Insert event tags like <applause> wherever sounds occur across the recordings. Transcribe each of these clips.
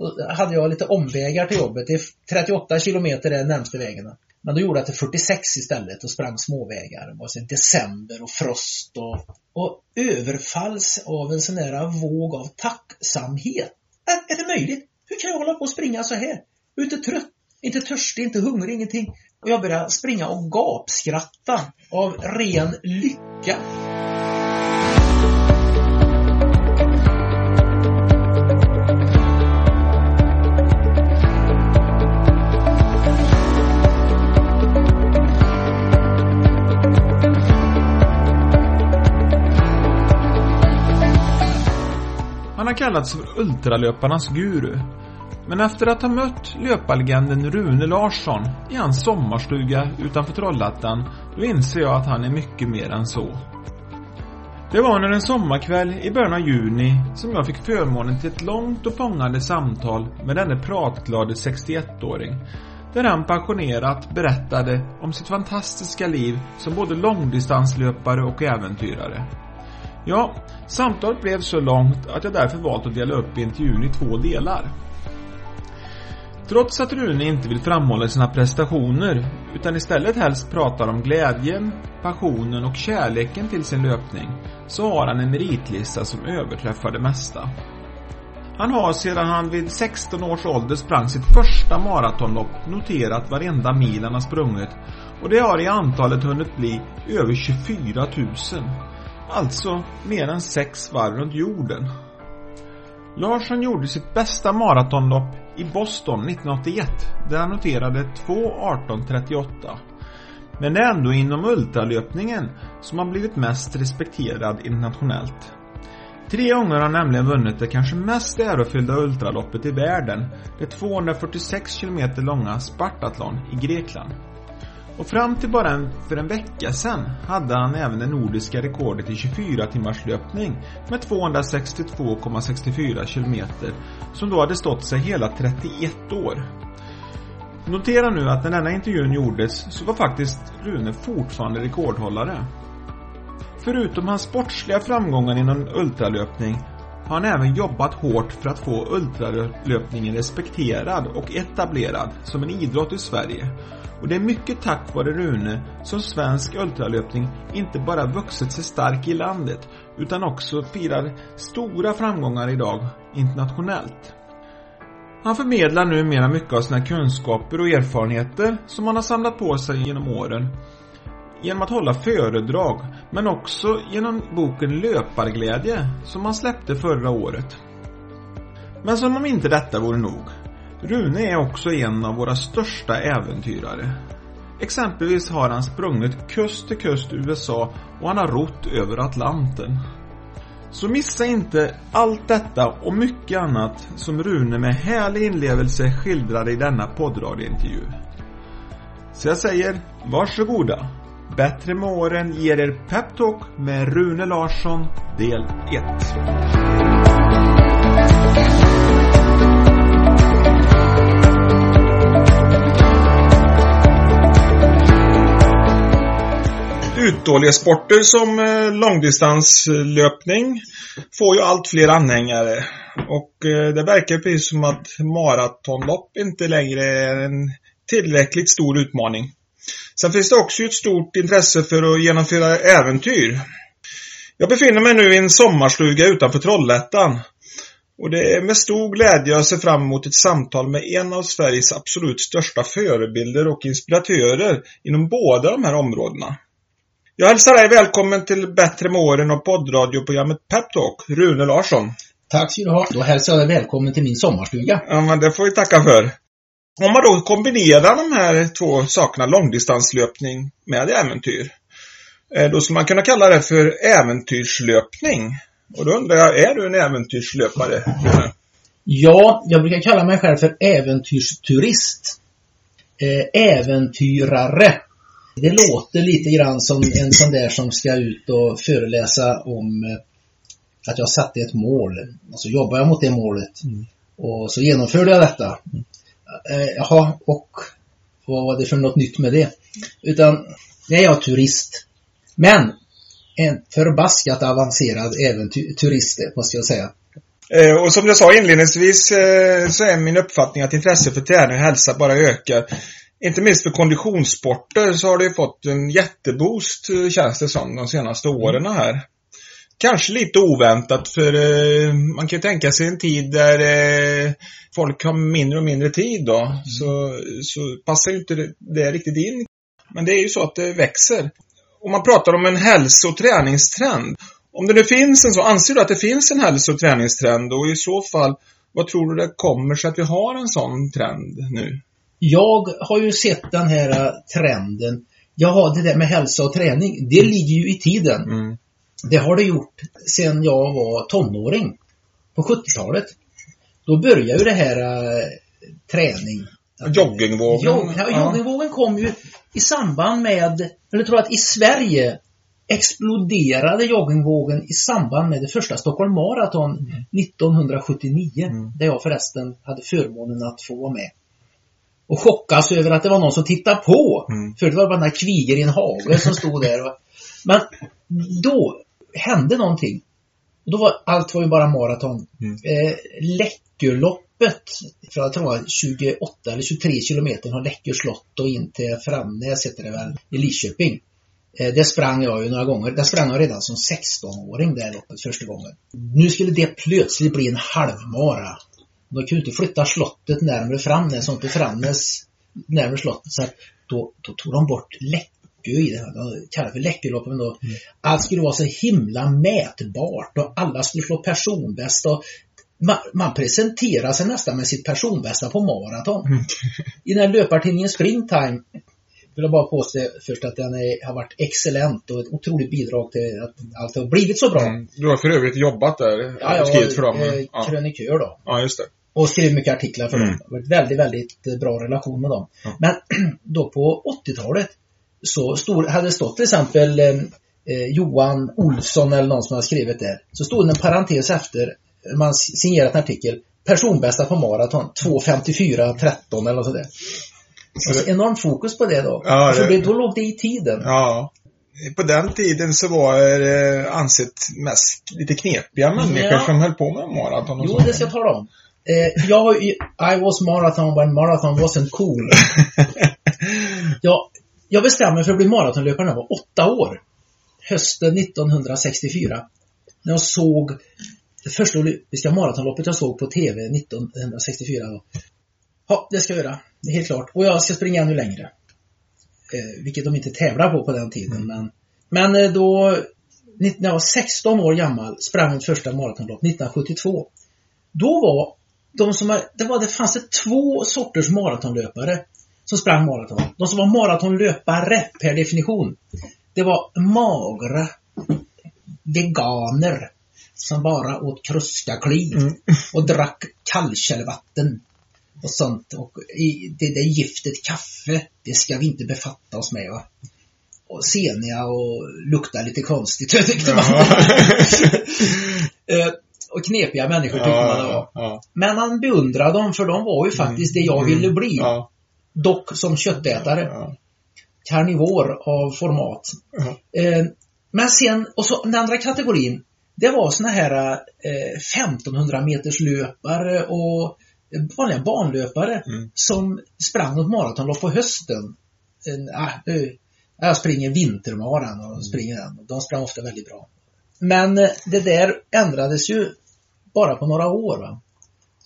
Då hade jag lite omvägar till jobbet. Det är 38 kilometer är närmsta vägen. Men då gjorde jag till 46 istället och sprang småvägar. Det var så december och frost och, och överfalls av en sån där våg av tacksamhet. Är, är det möjligt? Hur kan jag hålla på och springa så här? Jag är inte trött, inte törstig, inte hungrig, ingenting. Och jag började springa och gapskratta av ren lycka. Har kallats för ultralöparnas guru. Men efter att ha mött löparlegenden Rune Larsson i hans sommarstuga utanför Trollhättan, då inser jag att han är mycket mer än så. Det var under en sommarkväll i början av juni som jag fick förmånen till ett långt och fångande samtal med denne pratglade 61-åring. Där han passionerat berättade om sitt fantastiska liv som både långdistanslöpare och äventyrare. Ja, samtalet blev så långt att jag därför valt att dela upp intervjun i två delar. Trots att Rune inte vill framhålla sina prestationer utan istället helst pratar om glädjen, passionen och kärleken till sin löpning så har han en meritlista som överträffar det mesta. Han har sedan han vid 16 års ålder sprang sitt första maratonlopp noterat varenda mil han har sprungit och det har i antalet hunnit bli över 24 000. Alltså mer än sex varv runt jorden. Larsson gjorde sitt bästa maratonlopp i Boston 1981 där han noterade 2.18.38. Men det är ändå inom ultralöpningen som han blivit mest respekterad internationellt. Tre gånger har han nämligen vunnit det kanske mest ärofyllda ultraloppet i världen, det 246 km långa Spartathlon i Grekland. Och fram till bara en, för en vecka sedan hade han även det nordiska rekordet i 24 timmars löpning med 262,64 km som då hade stått sig hela 31 år. Notera nu att när denna intervjun gjordes så var faktiskt Rune fortfarande rekordhållare. Förutom hans sportsliga framgångar inom ultralöpning har han även jobbat hårt för att få ultralöpningen respekterad och etablerad som en idrott i Sverige och det är mycket tack vare Rune som svensk ultralöpning inte bara vuxit sig stark i landet utan också firar stora framgångar idag internationellt. Han förmedlar numera mycket av sina kunskaper och erfarenheter som han har samlat på sig genom åren genom att hålla föredrag men också genom boken Löparglädje som han släppte förra året. Men som om inte detta vore nog Rune är också en av våra största äventyrare. Exempelvis har han sprungit kust till kust i USA och han har rott över Atlanten. Så missa inte allt detta och mycket annat som Rune med härlig inlevelse skildrar i denna poddradiointervju. Så jag säger, varsågoda. Bättre med åren ger er peptalk med Rune Larsson del 1. Uthållighetssporter som eh, långdistanslöpning får ju allt fler anhängare. Och eh, det verkar precis som att maratonlopp inte längre är en tillräckligt stor utmaning. Sen finns det också ett stort intresse för att genomföra äventyr. Jag befinner mig nu i en sommarstuga utanför Trollhättan. Och det är med stor glädje jag ser fram emot ett samtal med en av Sveriges absolut största förebilder och inspiratörer inom båda de här områdena. Jag hälsar dig välkommen till Bättre med åren och poddradioprogrammet Peptalk, Rune Larsson. Tack ska du ha. Då hälsar jag dig välkommen till min sommarstuga. Ja, men det får vi tacka för. Om man då kombinerar de här två sakerna, långdistanslöpning med äventyr, eh, då skulle man kunna kalla det för äventyrslöpning. Och då undrar jag, är du en äventyrslöpare? Ja, jag brukar kalla mig själv för äventyrsturist. Eh, äventyrare. Det låter lite grann som en sån där som ska ut och föreläsa om eh, att jag satte ett mål. Och så jobbar jag mot det målet. Mm. Och så genomförde jag detta. Mm. Jaha, och vad var det för något nytt med det? Utan, jag är turist. Men en förbaskat avancerad även turist, måste jag säga. Eh, och som jag sa inledningsvis så är min uppfattning att intresset för träning och hälsa bara ökar. Inte minst för konditionssporter så har det fått en jätteboost eh, känns det som de senaste åren här. Kanske lite oväntat för eh, man kan ju tänka sig en tid där eh, folk har mindre och mindre tid då. Mm. Så, så passar ju inte det, det riktigt in. Men det är ju så att det växer. Om man pratar om en hälso och träningstrend. Om det nu finns en så, anser du att det finns en hälso och träningstrend och i så fall, vad tror du det kommer sig att vi har en sån trend nu? Jag har ju sett den här trenden. Jag har det där med hälsa och träning, det ligger ju i tiden. Mm. Det har det gjort sedan jag var tonåring. På 70-talet. Då började ju det här äh, träning. Joggingvågen. Jog, ja, joggingvågen kom ju i samband med, eller tror att i Sverige exploderade joggingvågen i samband med det första Stockholm Marathon mm. 1979. Mm. Där jag förresten hade förmånen att få vara med. Och chockas över att det var någon som tittade på. Mm. För det var bara den här kviger i en hage som stod där. Men då hände någonting. Och då var allt var ju bara maraton. Mm. Eh, Läckörloppet, för jag tror det var 28 eller 23 kilometer har Läckö slott och in till Framnäs heter det väl, i Lidköping. Eh, det sprang jag ju några gånger. Det sprang jag redan som 16-åring det loppet första gången. Nu skulle det plötsligt bli en halvmara. De kunde inte flytta slottet närmare Framnäs och inte Framnäs närmare slottet. Så att då, då tog de bort Läckö i det här. De kallar för Läckerloppet. Men då, mm. Allt skulle vara så himla mätbart och alla skulle slå personbäst. Och man, man presenterar sig nästan med sitt personbästa på maraton. Mm. <laughs> I den här löpartidningen Springtime vill jag bara påstå först att den är, har varit excellent och ett otroligt bidrag till att allt har blivit så bra. Mm. Du har för övrigt jobbat där? Ja, jag skrivit för dem. Eh, ja. krönikör då. Ja, just det. Och skrivit mycket artiklar för mm. dem. Det väldigt, väldigt bra relation med dem. Ja. Men <clears throat> då på 80-talet så stod, hade stått till exempel eh, eh, Johan Olsson eller någon som hade skrivit det. Så stod det en parentes efter, man signerat en artikel, personbästa på maraton 2.54.13 eller sådär. Alltså enormt fokus på det då. Ja, det... För då låg det i tiden. Ja. På den tiden så var det ansett mest lite knepiga människor ja. som höll på med maraton. Och jo, så. det ska jag tala om. Eh, jag, I was marathon when marathon wasn't cool. <laughs> ja, jag bestämde mig för att bli maratonlöpare när jag var åtta år. Hösten 1964. När jag såg det första olympiska maratonloppet jag såg på TV 1964. Ja, det ska jag göra. Det är helt klart. Och jag ska springa ännu längre. Eh, vilket de inte tävlar på på den tiden. Men, men eh, då, när jag var 16 år gammal, sprang mitt första maratonlopp 1972. Då var de som, det, var, det fanns det två sorters maratonlöpare som sprang maraton. De som var maratonlöpare per definition. Det var magra veganer som bara åt kruskakliv mm. och drack kallkällvatten och sånt. Och det där giftet kaffe, det ska vi inte befatta oss med. Va? Och seniga och lukta lite konstigt <laughs> tyckte man. <laughs> Eh, och knepiga människor tyckte ja, man det var. Ja. Men man beundrade dem för de var ju faktiskt mm. det jag ville bli. Ja. Dock som köttätare. Ja. Karnivor av format. Eh, men sen, och så den andra kategorin, det var såna här eh, 1500 meters löpare och vanliga banlöpare mm. som sprang något maratonlopp på hösten. Äh, äh, jag springer vintermaran och mm. springer den. De sprang ofta väldigt bra. Men eh, det där ändrades ju bara på några år. Va?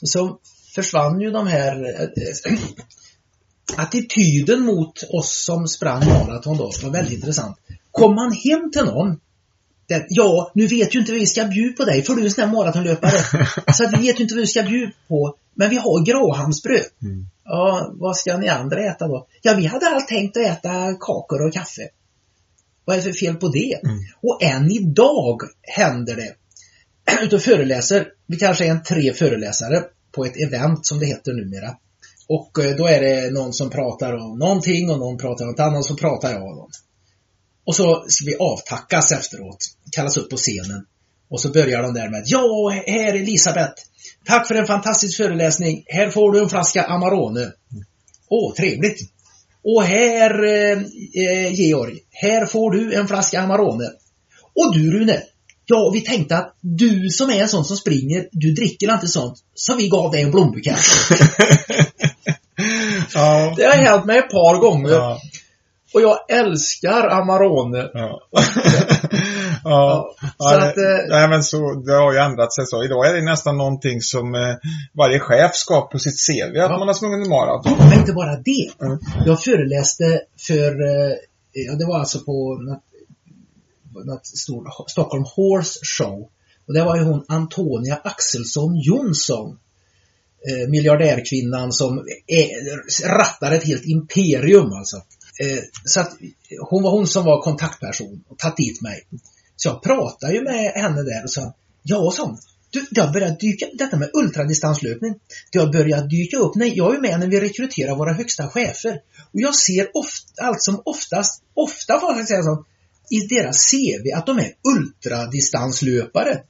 Så försvann ju de här äh, <clears throat> attityden mot oss som sprang maraton då var väldigt intressant. Kom man hem till någon där, ja, nu vet ju inte vad vi ska bjuda på dig för du är en sån här maratonlöpare. <laughs> så att vi vet ju inte vad vi ska bjuda på. Men vi har grahamsbröd. Mm. Ja, vad ska ni andra äta då? Ja, vi hade allt tänkt att äta kakor och kaffe. Vad är det för fel på det? Mm. Och än idag händer det. <clears throat> Ute och föreläser, vi kanske är en tre föreläsare på ett event som det heter numera. Och eh, då är det någon som pratar om någonting och någon pratar om något annat så pratar jag om. Och så ska vi avtackas efteråt, kallas upp på scenen. Och så börjar de där med Ja, här är Elisabeth. Tack för en fantastisk föreläsning. Här får du en flaska Amarone. Åh, oh, trevligt. Och här, eh, eh, Georg, här får du en flaska Amarone. Och du Rune, Ja, vi tänkte att du som är en sån som springer, du dricker inte sånt. Så vi gav dig en blombukett. <laughs> ja. Det har hänt mig ett par gånger. Ja. Och jag älskar Amarone. Ja. <laughs> ja. Så att, eh, nej, men så, det har ju ändrat sig så. Idag är det nästan någonting som eh, varje chef ska på sitt CV, att man har sprungit maraton. Men inte bara det. Mm. Jag föreläste för, eh, ja det var alltså på något, stor, Stockholm Horse Show. Och det var ju hon Antonia Axelsson Jonsson. Eh, miljardärkvinnan som är, rattar ett helt imperium alltså. Eh, så att hon var hon som var kontaktperson och tagit dit mig. Så jag pratade ju med henne där och sa, ja sa du, det har börjat dyka, detta med ultradistanslöpning, det har börjat dyka upp, nej jag är ju med när vi rekryterar våra högsta chefer. Och jag ser ofta, allt som oftast, ofta får jag säga så, i deras CV att de är ultradistanslöpare.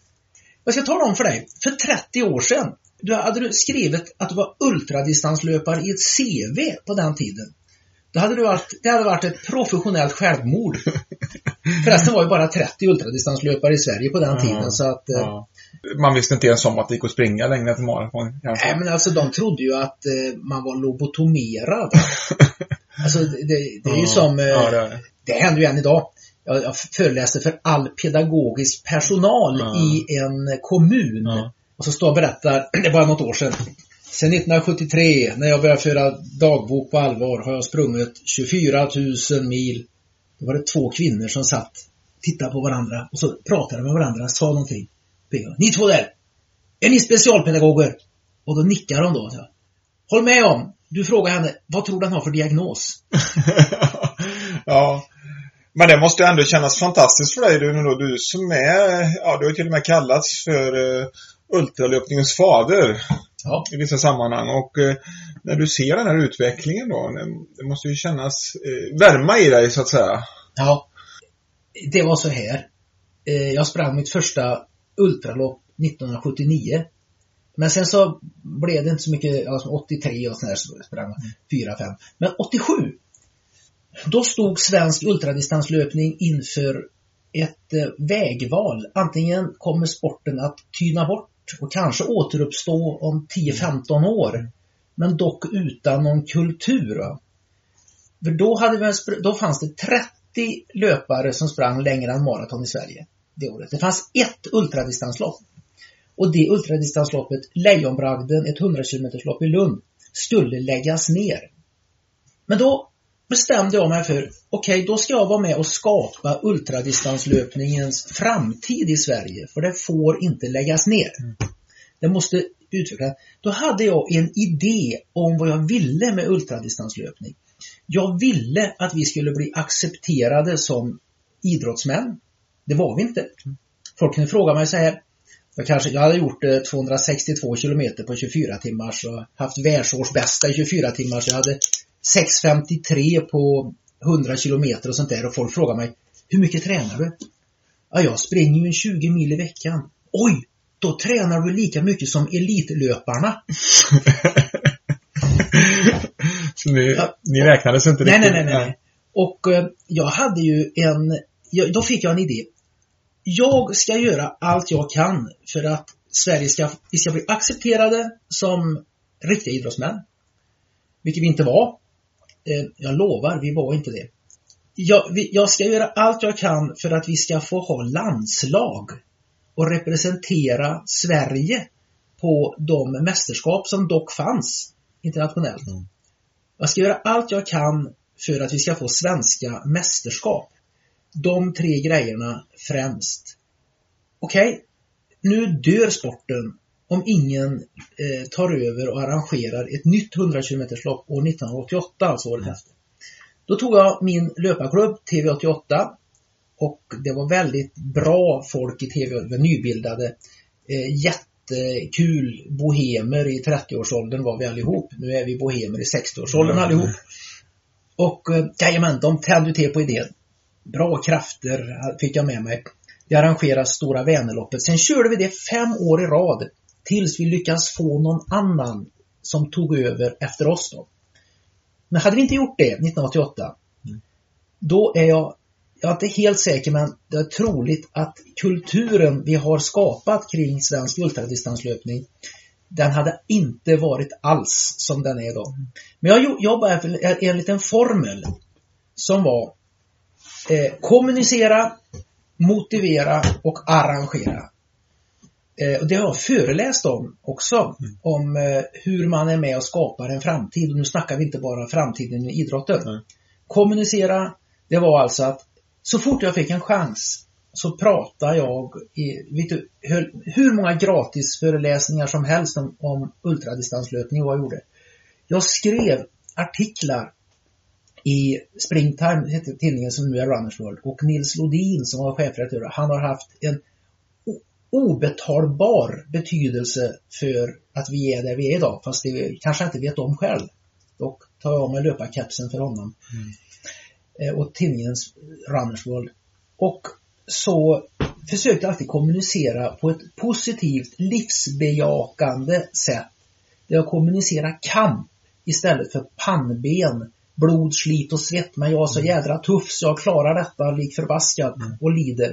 Jag ska tala om för dig, för 30 år sedan, du hade du skrivit att du var ultradistanslöpare i ett CV på den tiden. Då hade du varit, det hade varit ett professionellt självmord. <laughs> Förresten var ju bara 30 ultradistanslöpare i Sverige på den tiden så att eh, Ja. Man visste inte ens om att det gick att springa längre till maraton. Nej men alltså de trodde ju att eh, man var lobotomerad. <laughs> alltså det, det, är ju Ja. som, eh, Ja, det. det händer ju än idag. Jag, jag föreläste för all pedagogisk personal Ja. i en kommun. Ja. Och så står jag och berättar, <clears throat> det bara något år sedan. Sedan 1973 när jag började föra dagbok på allvar har jag sprungit 24 000 mil. Då var det två kvinnor som satt, tittade på varandra och så pratade med varandra, sa någonting. Ni två där! Är ni specialpedagoger? Och då nickar de då. Så. Håll med om, du frågar henne, vad tror du han har för diagnos? <laughs> ja. Men det måste ändå kännas fantastiskt för dig du, då, du som är, ja du har till och med kallats för uh, ultralöpningens fader Ja. i vissa sammanhang. Och eh, när du ser den här utvecklingen då, det- måste ju kännas, eh, värma i dig så att säga. Ja. Det var så här. Jag sprang mitt första ultralopp 1979. Men sen så blev det inte så mycket, alltså 83 och sådär så sprang jag 4-5. Men 87 då stod svensk ultradistanslöpning inför ett eh, vägval. Antingen kommer sporten att tyna bort och kanske återuppstå om 10-15 år. Men dock utan någon kultur. För då, hade vi, då fanns det 30 löpare som sprang längre än maraton i Sverige det året. Det fanns ett ultradistanslopp. Och det ultradistansloppet, Lejonbragden, ett 100 km lopp i Lund, skulle läggas ner. Men då bestämde jag mig för, okej, då ska jag vara med och skapa ultradistanslöpningens framtid i Sverige, för det får inte läggas ner. Det måste utvecklas. Då hade jag en idé om vad jag ville med ultradistanslöpning. Jag ville att vi skulle bli accepterade som idrottsmän. Det var vi inte. Folk kunde fråga mig så här. Jag, kanske, jag hade gjort eh, 262 kilometer på 24 timmars och haft världsårsbästa i 24 timmar. Så jag hade 6.53 på 100 kilometer och sånt där. Och folk frågar mig, hur mycket tränar du? Ja, jag springer ju en 20 mil i veckan. Oj! Då tränar du lika mycket som elitlöparna. <laughs> Så ni, Ja. ni räknades inte Nej, nej, riktigt? nej, nej. nej. Och eh, jag hade ju en, jag, då fick jag en idé. Jag ska göra allt jag kan för att Sverige ska, vi ska bli accepterade som riktiga idrottsmän. Vilket vi inte var. Eh, jag lovar, vi var inte det. Jag, vi, jag ska göra allt jag kan för att vi ska få ha landslag och representera Sverige på de mästerskap som dock fanns internationellt. Mm. Jag ska göra allt jag kan för att vi ska få svenska mästerskap. De tre grejerna främst. Okej, nu dör sporten om ingen eh, tar över och arrangerar ett nytt 100 km lopp år 1988, alltså året efter. Då tog jag min löparklubb TV88 och det var väldigt bra folk i TV, det var nybildade, eh, jättekul bohemer i 30-årsåldern var vi allihop. Nu är vi bohemer i 60-årsåldern Mm. allihop. Och eh, jajamän, de tände till på idén. Bra krafter fick jag med mig. Vi arrangerade Stora Vänerloppet. Sen körde vi det fem år i rad. Tills vi lyckas få någon annan som tog över efter oss då. Men hade vi inte gjort det 1988, då är jag jag är inte helt säker men det är troligt att kulturen vi har skapat kring svensk ultradistanslöpning den hade inte varit alls som den är idag. Men jag jobbade efter en liten formel som var eh, kommunicera, motivera och arrangera. Eh, och det har jag föreläst om också. Mm. Om eh, hur man är med och skapar en framtid. Och nu snackar vi inte bara framtiden i idrotten. Mm. Kommunicera, det var alltså att så fort jag fick en chans så pratade jag i, vet du, hur, många gratis föreläsningar som helst om, om ultradistanslöpning vad jag gjorde. Jag skrev artiklar i Springtime, hette tidningen som nu är Runners World, och Nils Lodin som var chefredaktör, han har haft en obetalbar betydelse för att vi är där vi är idag, fast det vi kanske inte vet om själv. Dock tar jag av mig löparkepsen för honom. Mm. Eh, och tidningens Runners World. Och så försökte jag alltid kommunicera på ett positivt, livsbejakande sätt. Där jag kommunicerar kamp istället för pannben, blod, slit och svett. Men jag är så mm. jädra tuff så jag klarar detta lik förbaskat mm. och lider.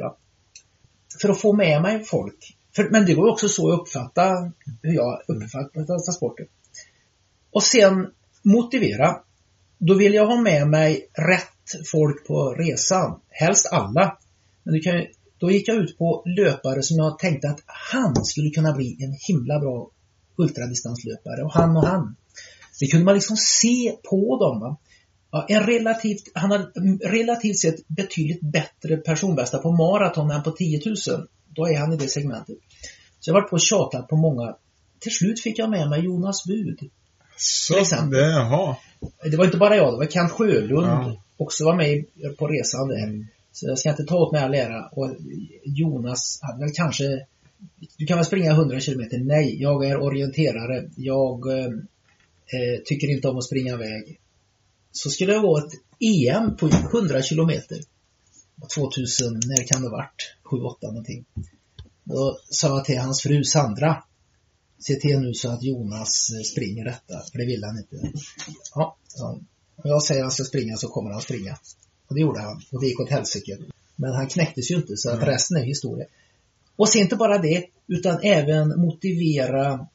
För att få med mig folk. För, men det var också så jag uppfattade hur jag uppfattade transporten. Och sen motivera. Då vill jag ha med mig rätt folk på resan. Helst alla. Men du kan, då gick jag ut på löpare som jag tänkte att han skulle kunna bli en himla bra ultradistanslöpare och han och han. Det kunde man liksom se på dem. Va? Ja, en relativt, han har relativt sett betydligt bättre personbästa på maraton än på 10 000. Då är han i det segmentet. Så jag har varit på och tjatat på många. Till slut fick jag med mig Jonas Bud. Så, det, jaha. Det var inte bara jag, det var Kent Sjölund ja. också var med på resan där. Så jag ska inte ta åt mig all ära. Och Jonas hade väl kanske du kan väl springa 100 km? Nej, jag är orienterare. Jag eh, eh tycker inte om att springa väg så skulle det vara ett EM på 100 kilometer. 2000, när kan det varit? 7-8 någonting. Då sa jag till hans fru Sandra Se till nu så att Jonas springer detta, för det vill han inte. Ja, så om jag säger att han ska springa så kommer han springa. Och det gjorde han, och det gick åt helsike. Men han knäcktes ju inte, så att resten är historia. Och sen inte bara det, utan även motivera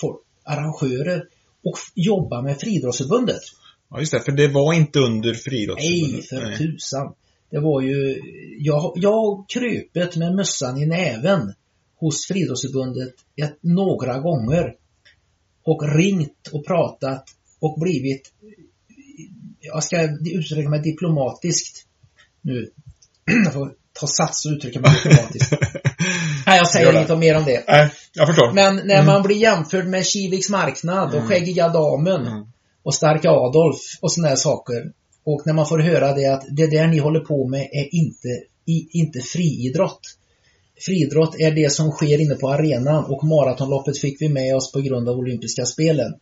folk, arrangörer och jobba med Friidrottsförbundet. Ja just det, för det var inte under friidrottsförbundet. Nej, för Nej. tusan. Det var ju, jag, jag kröpet med mössan i näven hos Friidrottsförbundet ett, några gånger och ringt och pratat och blivit, jag ska uttrycka mig diplomatiskt nu. <clears throat> Jag får ta sats och uttrycka mig diplomatiskt. <laughs> Nej, jag säger inte mer om det. Nej, jag förstår. Men när mm. man blir jämförd med Kiviks marknad och mm. Skäggiga damen mm och Starka Adolf och sådana här saker. Och när man får höra det att det där ni håller på med är inte, i, inte friidrott. Friidrott är det som sker inne på arenan och maratonloppet fick vi med oss på grund av olympiska spelen.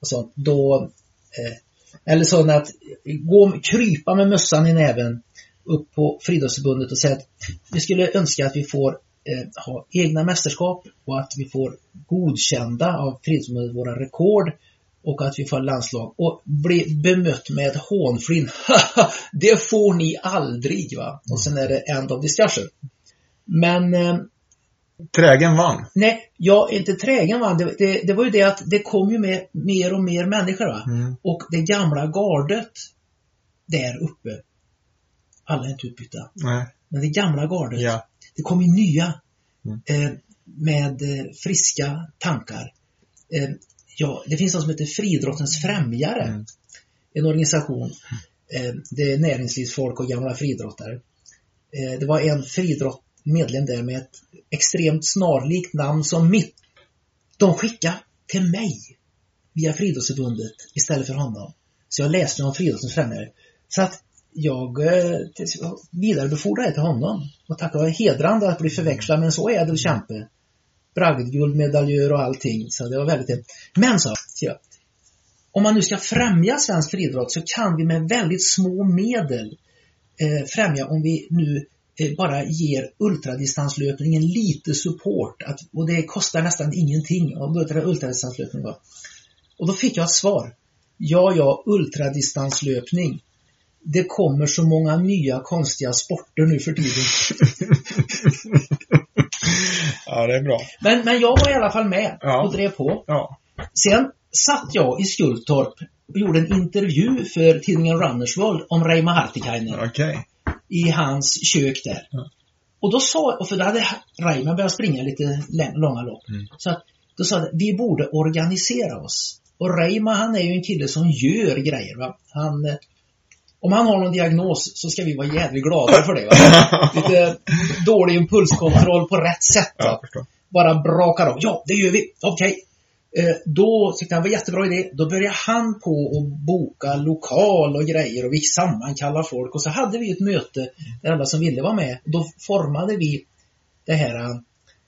Och sånt. Då, eh, eller så att gå, krypa med mössan i näven upp på Friidrottsförbundet och säga att vi skulle önska att vi får eh, ha egna mästerskap och att vi får godkända av Friidrottsförbundet våra rekord och att vi får landslag och bli bemött med ett hånflin. <laughs> det får ni aldrig va. Och sen är det end of discussion. Men eh, Trägen vann? Nej, ja, inte trägen vann. Det, det, det, var ju det att det kom ju med mer och mer människor. Va? Mm. Och det gamla gardet där uppe, alla är inte utbytta. Nej. Men det gamla gardet, ja. det kom ju nya mm. eh, med eh, friska tankar. Eh, ja, det finns något som heter Fridrottens främjare. Mm. En organisation. Eh, det är näringslivsfolk och gamla fridrottare. Eh, det var en fridrott medlem där med ett extremt snarlikt namn som mitt. De skickade till mig via Friidrottsförbundet istället för honom. Så jag läste om Friidrottens främjare. Så att jag eh, vidarebefordrade det till honom. Och tack vare hedrande att bli förväxlad med en så ädel bragdguldmedaljör och allting. Så det var väldigt... Men så, jag, om man nu ska främja svensk friidrott så kan vi med väldigt små medel eh, främja om vi nu eh, bara ger ultradistanslöpningen lite support. Att, och det kostar nästan ingenting om ultradistanslöpning. Och då fick jag ett svar. Ja, ja, ultradistanslöpning. det kommer så många nya konstiga sporter nu för tiden. <laughs> <laughs> ja, det är bra. Men, men jag var i alla fall med Ja. och drev på. Ja. Sen satt jag i Skultorp och gjorde en intervju för tidningen Runners World om Reima Hartikainen Okej. i hans kök där. Ja. Och då sa, och för då hade Reima börjat springa lite långa lopp. Mm. Så att, då sa jag, vi borde organisera oss. Och Reima han är ju en kille som gör grejer. Va? Han, eh, om han har någon diagnos så ska vi vara jävligt glada för det. Va? <laughs> Lite dålig impulskontroll på rätt sätt. Va? Bara brakar av. Ja, det gör vi. Okej. Eh, då tyckte han det var jättebra idé. Då började han på att boka lokal och grejer och vi sammankallade folk och så hade vi ett möte där alla som ville vara med. Då formade vi det här. eh,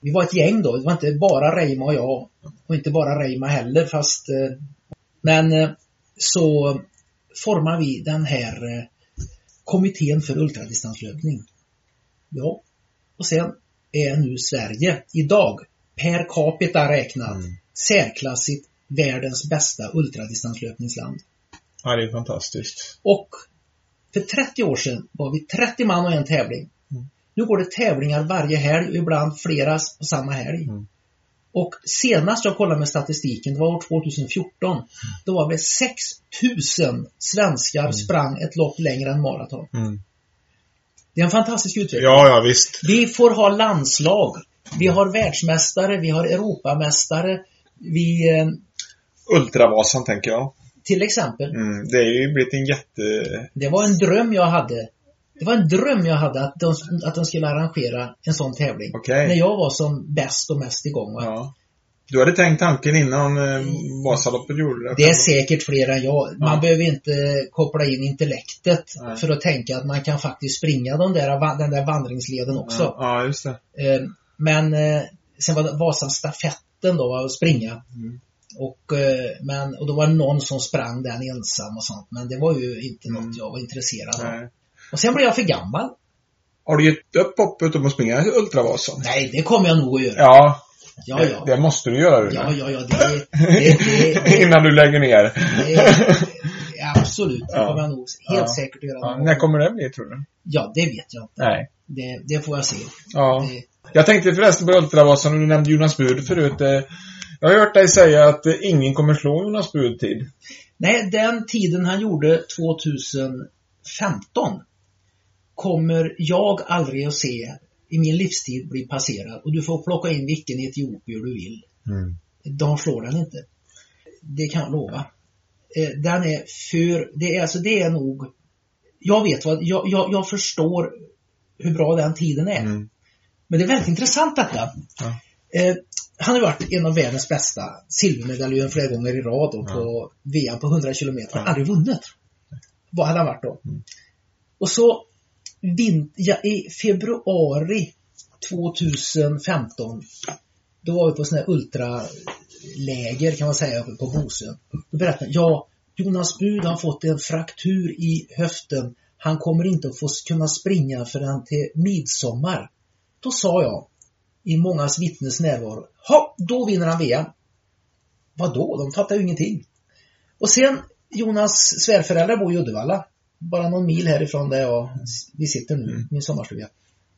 Vi var ett gäng då. Det var inte bara Reima och jag och inte bara Reima heller fast eh, men eh, så formar vi den här eh, kommittén för ultradistanslöpning. Ja, och sen är nu Sverige idag per capita räknat Mm. särklassigt världens bästa ultradistanslöpningsland. Ja, det är fantastiskt. Och för 30 år sedan var vi 30 man och en tävling. Mm. Nu går det tävlingar varje helg och ibland flera på samma helg. Mm. Och senast jag kollade med statistiken, det var år 2014, då var det 6000 svenskar sprang ett lopp längre än maraton. Mm. Det är en fantastisk utveckling. Ja, ja, visst. Vi får ha landslag. Vi har världsmästare, vi har Europamästare. Vi, eh, Ultravasan tänker jag. till exempel, Mm. Det är ju blivit en jätte... det var en dröm jag hade. Det var en dröm jag hade att de, att de skulle arrangera en sån tävling. Okej. När jag var som bäst och mest igång. Ja. Du hade tänkt tanken innan eh, Vasaloppet gjorde det? Det är säkert fler än jag. Man Ja. behöver inte koppla in intellektet Nej. för att tänka att man kan faktiskt springa de där, den där vandringsleden också. Ja, ja, just det. Eh, Men eh, sen var det Vasastafetten då, att springa. Mm. Och, eh, men, och då var det någon som sprang den ensam och sånt. Men det var ju inte Mm. något jag var intresserad av. Nej. Och sen blev jag för gammal. Har du gett upp hoppet om att springa Ultravasan? Nej, det kommer jag nog att göra. Ja, Ja, det, ja. det måste du göra. Rune. Ja, ja, ja. Det, det, det, det, <laughs> Innan du lägger ner. det, det absolut. Det Ja. kommer jag nog helt Ja. säkert att göra. Ja, när kommer det bli, tror du? Ja, det vet jag inte. Nej. Det, det får jag se. Ja. Det, Jag tänkte förresten på Ultravasan, och du nämnde Jonas Bud förut. eh, Jag har hört dig säga att ingen kommer slå Jonas Bud tid. nej, den tiden han gjorde 2015 kommer jag aldrig att se i min livstid bli passerad. Och du får plocka in vilken etiopier du vill. De slår den inte. Det kan jag lova. Eh, Den är för, det är, alltså det är nog, jag vet vad, jag, jag, jag förstår hur bra den tiden är. Mm. Men det är väldigt intressant detta. Ja. Eh, han har varit en av världens bästa silvermedaljör flera gånger i rad och på VM på 100 km. Han har aldrig vunnit. Vad hade han varit då? Mm. Och så vin, ja, i februari 2015 då var vi på sån här ultraläger kan man säga uppe på Bosön. Då berättade han, ja, Jonas Bud har fått en fraktur i höften. Han kommer inte att få kunna springa förrän till midsommar. Då sa jag, i mångas vittnes närvaro, ha, då vinner han VM. Vadå? De fattar ju ingenting. Och sen, Jonas svärföräldrar bor i Uddevalla. Bara någon mil härifrån där jag, vi sitter nu, min sommarstuga.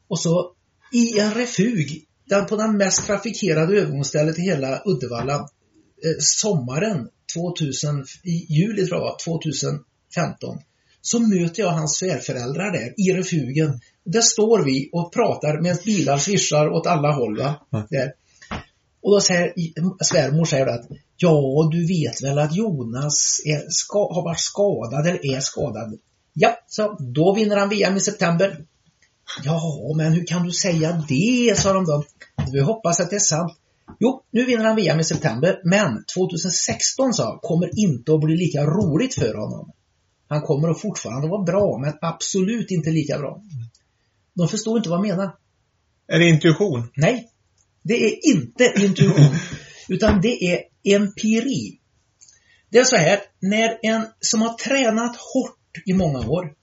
Och så i en refug, den på den mest trafikerade övergångsstället i hela Uddevalla, eh, sommaren 2000, i juli tror jag var, 2015, så möter jag hans svärföräldrar där i refugen. Där står vi och pratar med bilar svischar åt alla håll. Va? Mm. Där. Och då säger svärmor säger att Ja, du vet väl att Jonas ska, har varit skadad eller är skadad? Ja, så då vinner han VM i september. Ja, men hur kan du säga det? sa de då. Vi hoppas att det är sant. Jo, nu vinner han VM i september, men 2016 sa kommer inte att bli lika roligt för honom. Han kommer att fortfarande vara bra, men absolut inte lika bra. De förstår inte vad jag menar. Är det intuition? Nej, det är inte intuition, <laughs> utan det är empiri. Det är så här, när en som har tränat hårt i många år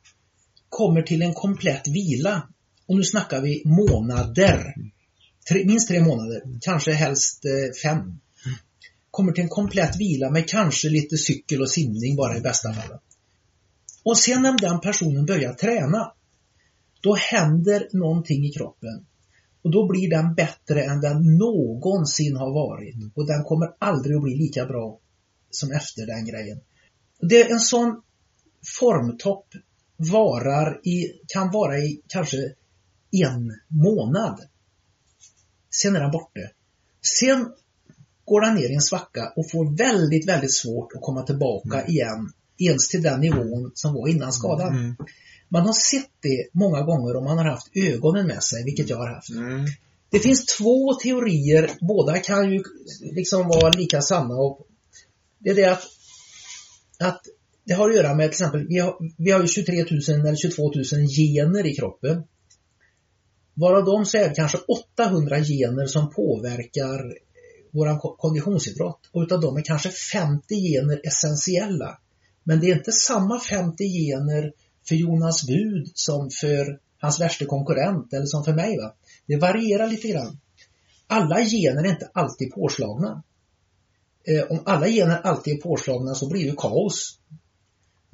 kommer till en komplett vila, och nu snackar vi månader, tre, minst tre månader, kanske helst eh, fem, kommer till en komplett vila med kanske lite cykel och simning bara i bästa fall. Och sen när den personen börjar träna, då händer någonting i kroppen. Och då blir den bättre än den någonsin har varit. Och den kommer aldrig att bli lika bra som efter den grejen. Det är en sån formtopp varar i, kan vara i kanske en månad. Sen är den borta. Sen går den ner i en svacka och får väldigt, väldigt svårt att komma tillbaka mm. igen ens till den nivån som var innan skadan. Mm. Man har sett det många gånger om man har haft ögonen med sig, vilket jag har haft. Mm. Det finns två teorier, båda kan ju liksom vara lika sanna. Och det är det att, att det har att göra med till exempel, vi har, vi har ju 23 000 eller 22 000 gener i kroppen. Varav de så är det kanske 800 gener som påverkar eh, vår konditionsidrott och utav dem är kanske 50 gener essentiella. Men det är inte samma 50 gener för Jonas Bud som för hans värsta konkurrent eller som för mig. Va? Det varierar lite grann. Alla gener är inte alltid påslagna. Eh, om alla gener alltid är påslagna så blir det kaos.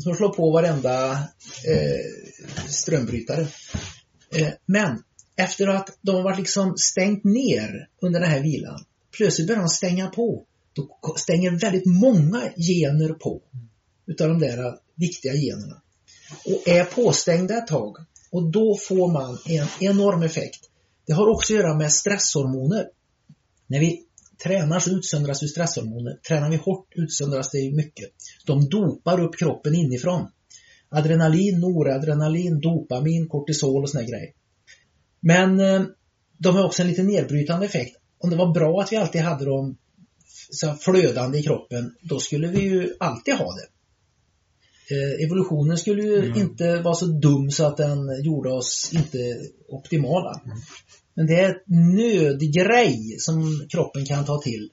Som slår på varenda eh, strömbrytare. Eh, men efter att de har varit liksom stängt ner under den här vilan, plötsligt börjar de stänga på. Då stänger väldigt många gener på utav de där eh, viktiga generna och är påstängda ett tag. Och då får man en enorm effekt. Det har också att göra med stresshormoner. När vi tränar så utsöndras ju stresshormoner. Tränar vi hårt utsöndras det mycket. De dopar upp kroppen inifrån. Adrenalin, noradrenalin, dopamin, kortisol och såna grejer. Men eh, de har också en lite nedbrytande effekt. Om det var bra att vi alltid hade dem flödande i kroppen, då skulle vi ju alltid ha det. Eh, evolutionen skulle ju mm. inte vara så dum så att den gjorde oss inte optimala. Mm. Men det är ett nödgrej som kroppen kan ta till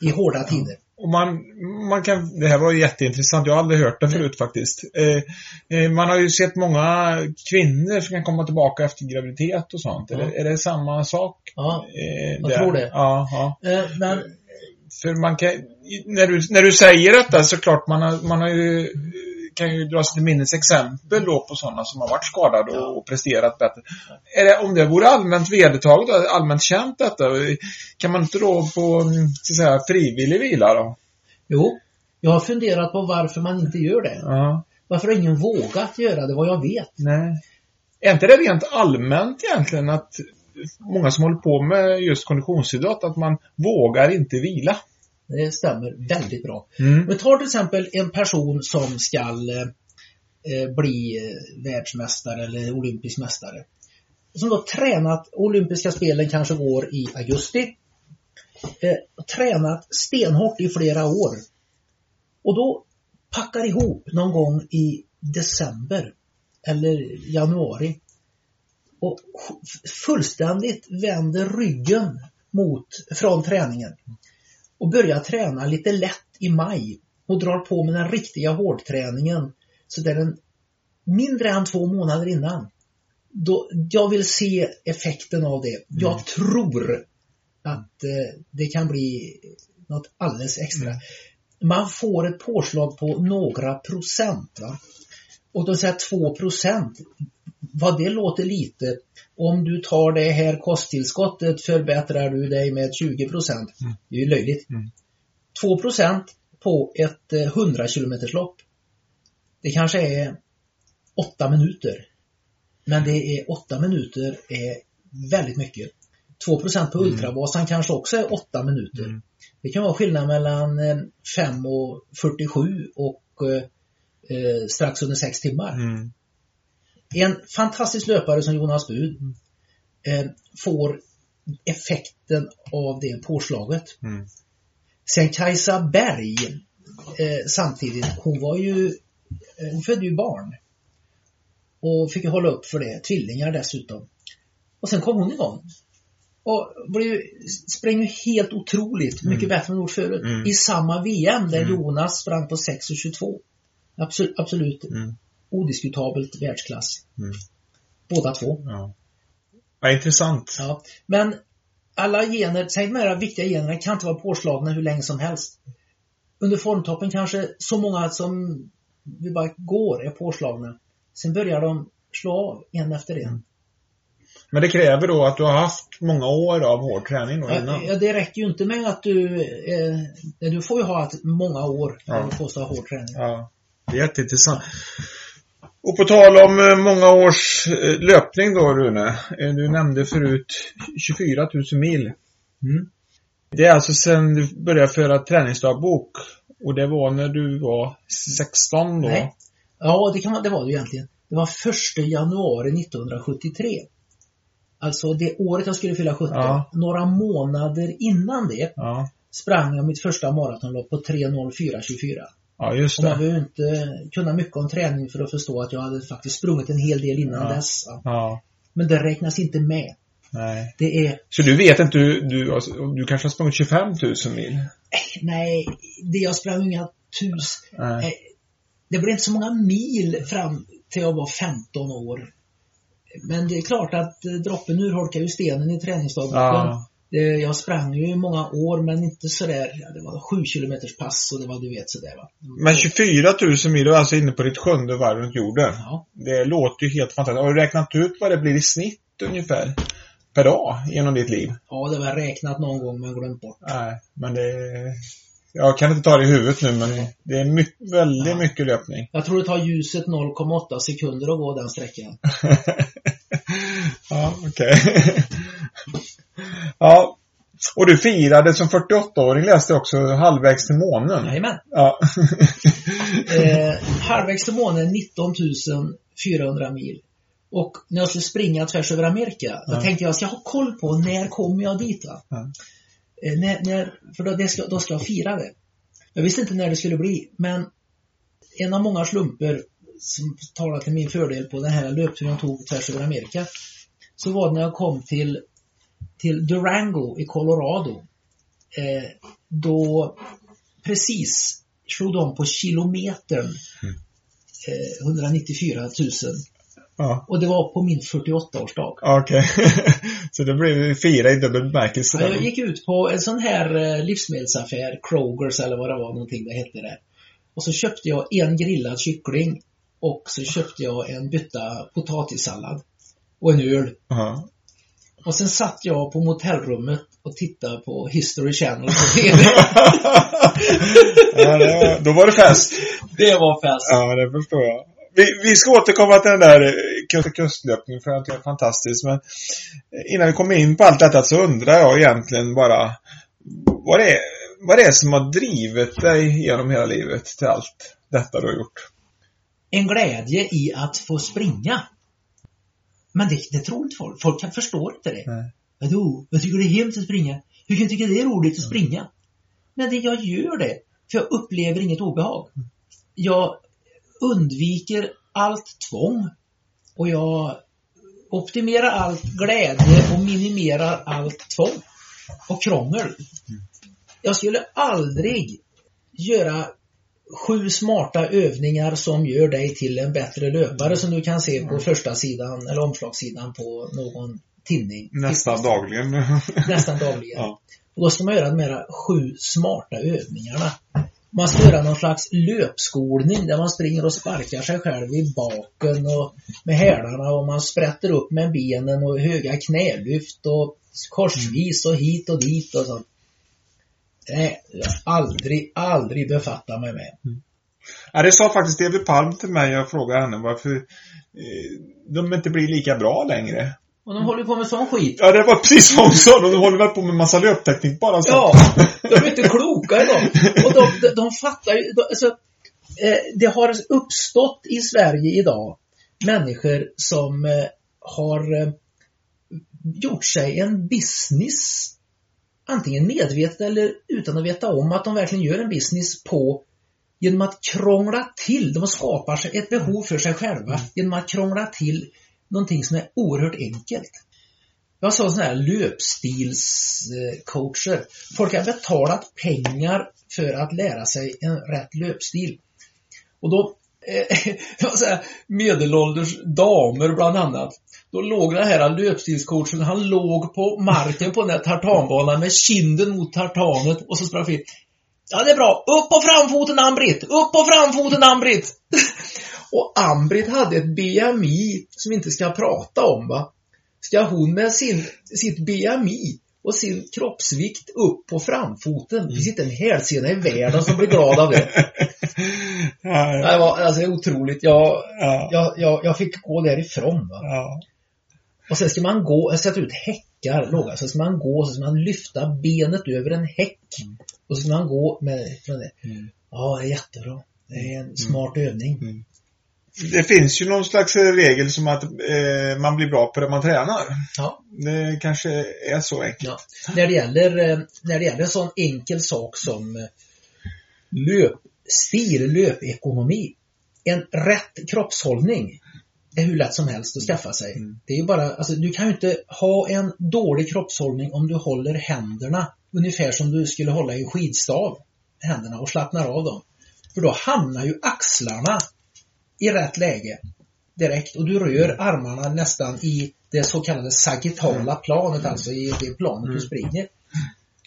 i hårda ja. tider. Och man, man kan, det här var jätteintressant, jag har aldrig hört det förut faktiskt. Eh, eh, man har ju sett många kvinnor som kan komma tillbaka efter graviditet och sånt. Ja. Är, det, är det samma sak? Ja, eh, jag där? tror det. Ja, ja. Eh, men... För man kan, när du, när du säger detta så klart man har, man har ju kan ju dra sig till minnes exempel då på sådana som har varit skadade och, ja. presterat bättre. Det, om det vore allmänt vedertaget, allmänt känt detta, kan man inte då på så att säga, frivillig vila då? Jo, jag har funderat på varför man inte gör det. Ja. Varför har ingen vågat göra det, vad jag vet? Nej. Är inte det rent allmänt egentligen att många som håller på med just konditionsidrott, att man vågar inte vila? Det stämmer väldigt bra. Mm. Men tar till exempel en person som ska eh, bli eh, världsmästare eller olympisk mästare. Som då tränat, olympiska spelen kanske går i augusti. Eh, tränat stenhårt i flera år. Och då packar ihop någon gång i december eller januari och fullständigt vänder ryggen mot, från träningen och börjar träna lite lätt i maj och drar på med den riktiga hårdträningen så där en mindre än två månader innan. Då, jag vill se effekten av det. Jag mm. tror att eh, det kan bli något alldeles extra. Mm. Man får ett påslag på några procent. Va? Och de säger 2 procent. Vad det låter lite. Om du tar det här kosttillskottet förbättrar du dig med 20 procent. Mm. Det är ju löjligt. Mm. 2 procent på ett 100 km lopp. Det kanske är 8 minuter. Men det är 8 minuter är väldigt mycket. 2 procent på mm. Ultravasan kanske också är 8 minuter. Mm. Det kan vara skillnad mellan 5 och 47 och eh, strax under 6 timmar. Mm. En fantastisk löpare som Jonas Bud eh, får effekten av det påslaget. Mm. Sen Kajsa Berg eh, samtidigt, hon var ju, eh, hon födde ju barn. Och fick ju hålla upp för det, tvillingar dessutom. Och sen kom hon igång. Och blev, sprang ju helt otroligt mycket mm. bättre än hon gjort förut. Mm. I samma VM där mm. Jonas sprang på 6.22. Absolut, absolut mm. odiskutabelt världsklass. Mm. Båda två. Ja. ja, intressant. Ja. Men alla gener, säg de här viktiga generna kan inte vara påslagna hur länge som helst. Under formtoppen kanske så många som vi bara går, är påslagna. Sen börjar de slå av en efter en. Men det kräver då att du har haft många år av hård träning då innan? ja, det räcker ju inte med att du, eh, du får ju ha haft många år Ja. för att påstå hård träning. Ja, jätteintressant. Och på tal om eh, många års eh, löpning då Rune. eh, Du nämnde förut 24 000 mil. Mm. Det är alltså sen du började föra träningsdagbok. Och det var när du var 16 då? Nej. Ja, det, kan man, det var det egentligen. Det var 1 januari 1973. Alltså det året jag skulle fylla 17. Ja. Några månader innan det Ja, sprang jag mitt första maratonlopp på 3.04.24. ja just Och man det. behöver inte kunna mycket om träning för att förstå att jag hade faktiskt sprungit en hel del innan Ja. dess. Ja, Men det räknas inte med. nej. Det är, Så du vet inte, du, du, alltså, du kanske har sprungit 25 000 mil? nej, det jag sprang inga tus. Nej. Eh, Det blev inte så många mil fram till jag var 15 år. Men det är klart att eh, droppen urholkar ju stenen i träningsdagboken. Ja, Det- Jag sprang ju i många år men inte sådär, ja, det var 7 kilometers pass och det var du vet sådär va. men 24 000 mil, du är alltså inne på ditt sjunde varv runt jorden. Ja. Det låter ju helt fantastiskt. Har du räknat ut vad det blir i snitt ungefär? Per dag genom ditt liv? ja, det var räknat någon gång men glömt bort. Nej, men det... Jag kan inte ta det i huvudet nu, men det är mycket, väldigt Ja. mycket löpning. Jag tror det tar ljuset 0,8 sekunder att gå den sträckan. <laughs> ja, okej. Ja. Och du firade som 48-åring läste jag också halvvägs till månen. Jajamän. Ja. <laughs> Eh, halvvägs till månen 19 400 mil. Och när jag skulle springa tvärs över Amerika, då Ja. tänkte jag att jag har koll på när kommer jag dit va? Ja. Eh, när, när, för då, det ska, då ska jag fira det. Jag visste inte när det skulle bli, men en av många slumper som talar till min fördel på den här löpturen jag tog tvärs över Amerika, så var det när jag kom till, till Durango i Colorado. Eh, då precis slog de på kilometern eh, 194 000 ja. och det var på min 48-årsdag. Okej. <laughs> Så det blev fira i dubbel bemärkelse. Ja, jag gick ut på en sån här eh, livsmedelsaffär, Krogers eller vad det var någonting det hette där. Och så köpte jag en grillad kyckling och så köpte jag en bytta potatissallad och en öl. Ja. Och sen satt jag på motellrummet och tittade på History Channel på <laughs> TV. ja, var, då var det fest. det var fest. Ja, det förstår jag. Vi, vi ska återkomma till den där eh, kust kustlöpningen för att det är fantastiskt. Men eh, innan vi kommer in på allt detta så undrar jag egentligen bara vad det är, vad det är som har drivit dig genom hela livet till allt detta du har gjort. En glädje i att få springa. Men det, det tror inte folk. Folk kan, förstår inte det. Nej. Vadå? Jag tycker det är hemskt att springa. Hur kan du tycka det är roligt att springa? Men det, jag gör det. För jag upplever inget obehag. Jag undviker allt tvång. Och jag optimerar allt glädje och minimerar allt tvång. Och krångel. Jag skulle aldrig göra sju smarta övningar som gör dig till en bättre löpare som du kan se på första sidan eller omslagssidan på någon tidning. Nästan dagligen. <laughs> Nästan dagligen. ja. Och då ska man göra de här sju smarta övningarna. Man ska göra någon slags löpskolning där man springer och sparkar sig själv i baken och med hälarna och man sprätter upp med benen och höga knälyft och korsvis och hit och dit och sånt. Nej, jag har aldrig, aldrig befattat mig med. ja, det sa faktiskt David Palm till mig. Jag frågade henne varför eh, de inte blir lika bra längre. Och de håller på med sån skit. Ja, det var precis vad hon sa. De håller väl på med massa löpteknik bara. Så. Ja, de är inte kloka idag. Och de, de, de fattar ju, alltså, eh, det har uppstått i Sverige idag människor som eh, har eh, gjort sig en business, antingen medvetet eller utan att veta om att de verkligen gör en business på genom att krångla till, de skapar sig ett behov för sig själva genom att krångla till någonting som är oerhört enkelt. Jag sa sådana här löpstilscoacher. Folk har betalat pengar för att lära sig en rätt löpstil. Och då, eh, <laughs> säga, medelålders damer bland annat. Då låg den här löpstilscoachen, han låg på marken på den här tartanbanan med kinden mot tartanet och så sprang vi. Ja, det är bra. Upp på framfoten Ann-Britt! Upp på framfoten Ann-Britt! <laughs> och Ann-Britt hade ett BMI som vi inte ska prata om va. Ska hon med sin, sitt BMI och sin kroppsvikt upp på framfoten. Det finns inte en hälsena i världen som blir glad av det. <laughs> Ja, ja, Det var alltså otroligt. Jag, ja, jag, jag, jag fick gå därifrån. Va? ja. Och sen ska man gå, sätta ut häckar låga. Sen ska man gå, så ska man lyfta benet över en häck. Och så ska man gå med från det. Mm. Ja, det är jättebra. Det är en smart övning. Det finns ju någon slags regel som att eh, man blir bra på det man tränar. Ja. Det kanske är så enkelt. Ja. När, det gäller, eh, när det gäller en sån enkel sak som eh, löpstil, löpekonomi. En rätt kroppshållning är hur lätt som helst att skaffa sig. Mm. Det är ju bara, alltså, du kan ju inte ha en dålig kroppshållning om du håller händerna ungefär som du skulle hålla i skidstav. Händerna och slappnar av dem. För då hamnar ju axlarna i rätt läge direkt och du rör armarna nästan i det så kallade sagittala planet, alltså i det planet du springer.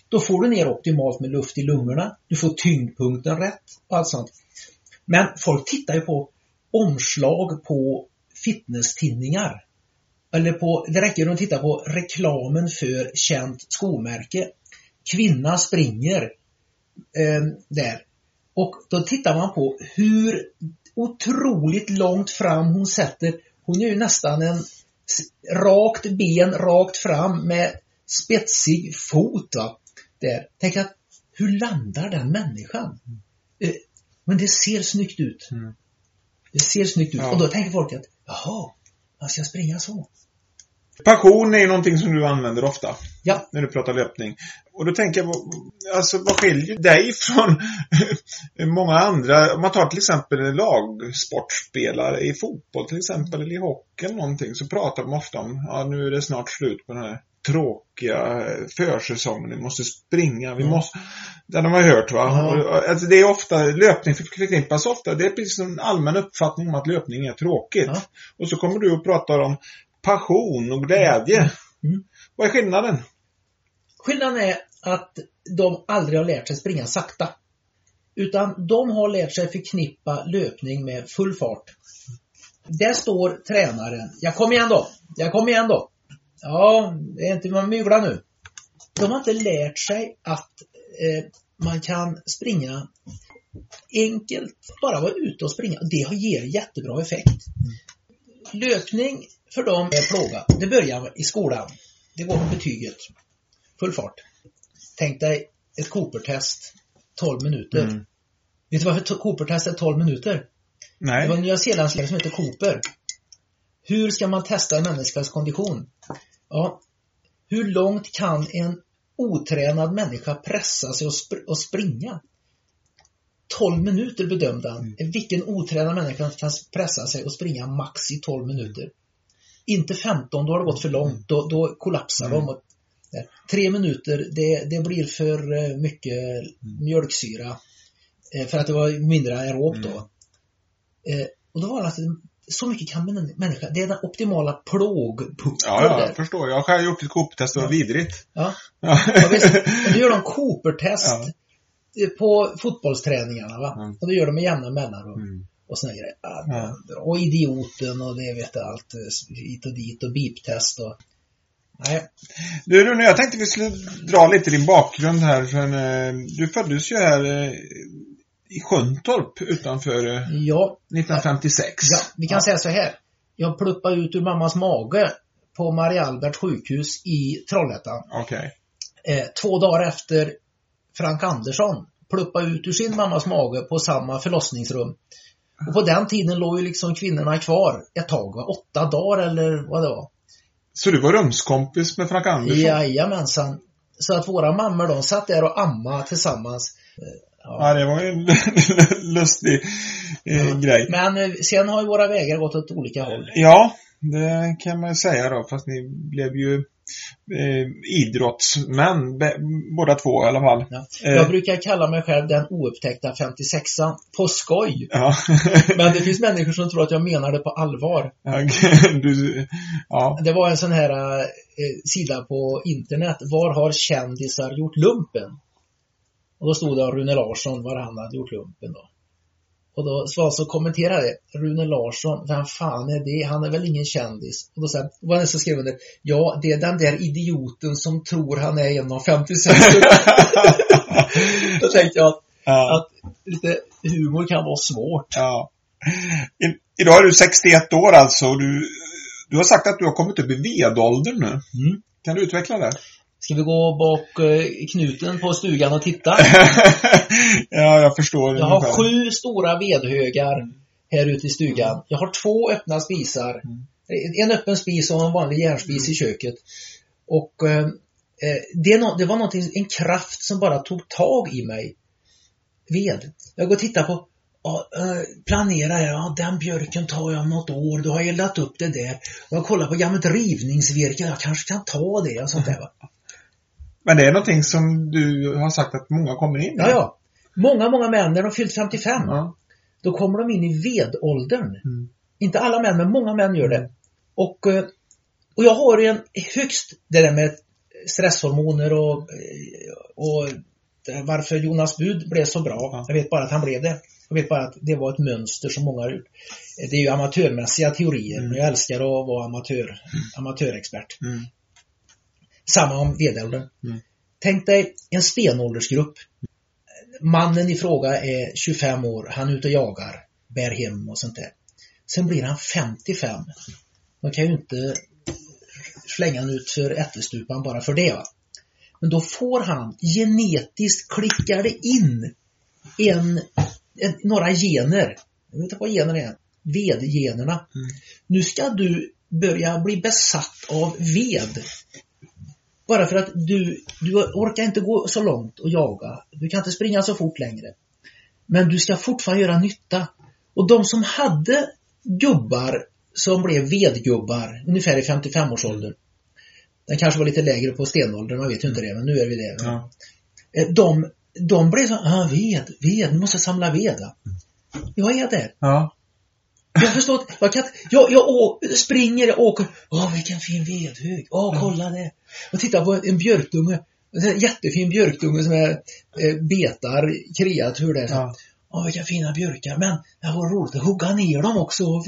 Då får du ner optimalt med luft i lungorna, du får tyngdpunkten rätt och allt sånt. Men folk tittar ju på omslag på fitnesstidningar. Eller på, det räcker att titta på reklamen för känt skomärke. Kvinna springer eh, där. Och då tittar man på hur otroligt långt fram hon sätter. Hon är ju nästan en rakt ben rakt fram med spetsig fot. Va? Där. Tänk att hur landar den människan? Eh, Men det ser snyggt ut. Mm. Det ser snyggt ut. Ja. Och då tänker folk att jaha, man ska springa så. Passion är ju någonting som du använder ofta. Ja. När du pratar löpning. Och då tänker jag, alltså vad skiljer dig från <laughs> många andra? Om man tar till exempel lagsportspelare i fotboll till exempel, eller i hockey eller någonting, så pratar de ofta om, ja nu är det snart slut på den här tråkiga försäsongen, vi måste springa, vi Mm. måste... Det har man hört va? Och, Alltså, det är ofta, löpning förknippas ofta, det är precis en allmän uppfattning om att löpning är tråkigt. Ja. Och så kommer du och pratar om passion och glädje. Mm. Vad är skillnaden? Skillnaden är att de aldrig har lärt sig springa sakta. Utan de har lärt sig förknippa löpning med full fart. Där står tränaren. Jag kom igen då. Jag kom igen då. Ja, det är inte man mygla nu. De har inte lärt sig att eh, man kan springa enkelt, bara vara ute och springa. Det ger jättebra effekt. Löpning för dem är plåga. Det börjar i skolan. Det går på betyget. Full fart. Tänk dig ett Cooper-test. 12 minuter. Mm. Vet du varför Cooper-test är 12 minuter? Nej. Det var en nyzeeländsk som heter Cooper. Hur ska man testa en människas kondition? Ja, hur långt kan en otränad människa pressa sig och, sp- och springa? 12 minuter bedömde han. Vilken otränad människa kan pressa sig och springa max i 12 minuter? Inte 15, då har det gått för långt. Då, då kollapsar de. Och, där. Tre minuter, det, det blir för eh, mycket mjölksyra. eh, För att det var mindre aerobt då. Eh, Och då var det att så mycket kan en människa, det är den optimala plågpunkten Ja, jag förstår. Jag har själv gjort ett Coop-test, det var vidrigt. Ja. Ja. Ja, visst. Och då gör de Cooper-test Ja. på fotbollsträningarna va? Mm. Och då gör de med jämna mellanrum. Mm. Och såna grejer. Ja, Ja. Och idioten och det vet jag allt. eh, Hit och dit och beep-test och... Nej. Du Rune, jag tänkte vi skulle dra lite din bakgrund här. För, eh, du föddes ju här eh, i Sjuntorp utanför Ja, 1956. ja, vi kan säga så här. Jag pluppade ut ur mammas mage på Marie Albert sjukhus i Trollhättan. Eh, två dagar efter Frank Andersson pluppade ut ur sin mammas mage på samma förlossningsrum. Och på den tiden låg ju liksom kvinnorna kvar ett tag, va? åtta dagar eller vad det var. Så du var rumskompis med Frank Andersson? Jajamensan. Så att våra mammor de satt där och amma tillsammans. Eh, Ja, det var ju en <laughs> lustig eh, grej. Men eh, sen har ju våra vägar gått åt olika håll. Ja, det kan man ju säga då. Fast ni blev ju eh, idrottsmän, båda två i alla fall. Ja. Eh. Jag brukar kalla mig själv den oupptäckta 56an på skoj. Ja. <laughs> Men det finns människor som tror att jag menar det på allvar. <laughs> du, ja. Det var en sån här eh, sida på internet. Var har kändisar gjort lumpen? Och då stod det om Rune Larsson, var han hade gjort lumpen då. Och då så, så kommenterade jag, Rune Larsson, vem fan är det? Han är väl ingen kändis? Och då var det som skrev under, ja det är den där idioten som tror han är en av 56. <laughs> då tänkte jag att, Ja. att lite humor kan vara svårt. ja. I, idag är du 61 år alltså. och Du, du har sagt att du har kommit upp i vedåldern nu. Mm. Kan du utveckla det? Ska vi gå bak eh, knuten på stugan och titta? <laughs> ja, jag förstår. Jag har ungefär. sju stora vedhögar här ute i stugan. Jag har två öppna spisar. En öppen spis och en vanlig järnspis i köket. Och eh, eh, det, var någonting, en kraft som bara tog tag i mig. Ved. Jag går och tittar på ja, eh, planerar jag, ja, den björken tar jag om något år, då har jag eldat upp det där. Och jag kollar på gammalt rivningsvirke, jag kanske kan ta det och sånt där. Va? <laughs> Men det är någonting som du har sagt att många kommer in i. Ja, ja. Många, många män, när de fyllt 55, Ja. då kommer de in i vedåldern. Mm. Inte alla män, men många män gör det. Och, eh, och jag har ju en högst, det där med stresshormoner och, eh, och varför Jonas Bud blev så bra. Ja. Jag vet bara att han blev det. Jag vet bara att det var ett mönster som många har gjort. Det är ju amatörmässiga teorier, Mm. men jag älskar att vara amatör, amatörexpert. Mm. Samma om vedåldern. Mm. Tänk dig en stenåldersgrupp. Mannen i fråga är 25 år, han är ute och jagar, bär hem och sånt där. Sen blir han 55. Man kan ju inte slänga han ut för ättestupan bara för det. Va? Men då får han, genetiskt klickar det in en, en, några gener. Jag vet inte vad generna är. Vedgenerna. Mm. Nu ska du börja bli besatt av ved. Bara för att du, du orkar inte gå så långt och jaga. Du kan inte springa så fort längre. Men du ska fortfarande göra nytta. Och de som hade gubbar som blev vedgubbar, ungefär i 55-årsåldern. Den kanske var lite lägre på stenåldern, man vet ju inte det, men nu är vi det. Ja. Eh, De, de blev så, ah, ved, ved, nu måste jag samla ved. va?" Jag är där. Ja. Jag förstår att, jag kan inte- jag, jag å, springer, jag åker, åh vilken fin vedhög, åh kolla det. Och tittar på en björkdunge, en jättefin björkdunge som är, eh, betar kreatur där. Ja. Åh vilka fina björkar, men det var roligt att hugga ner dem också. <laughs>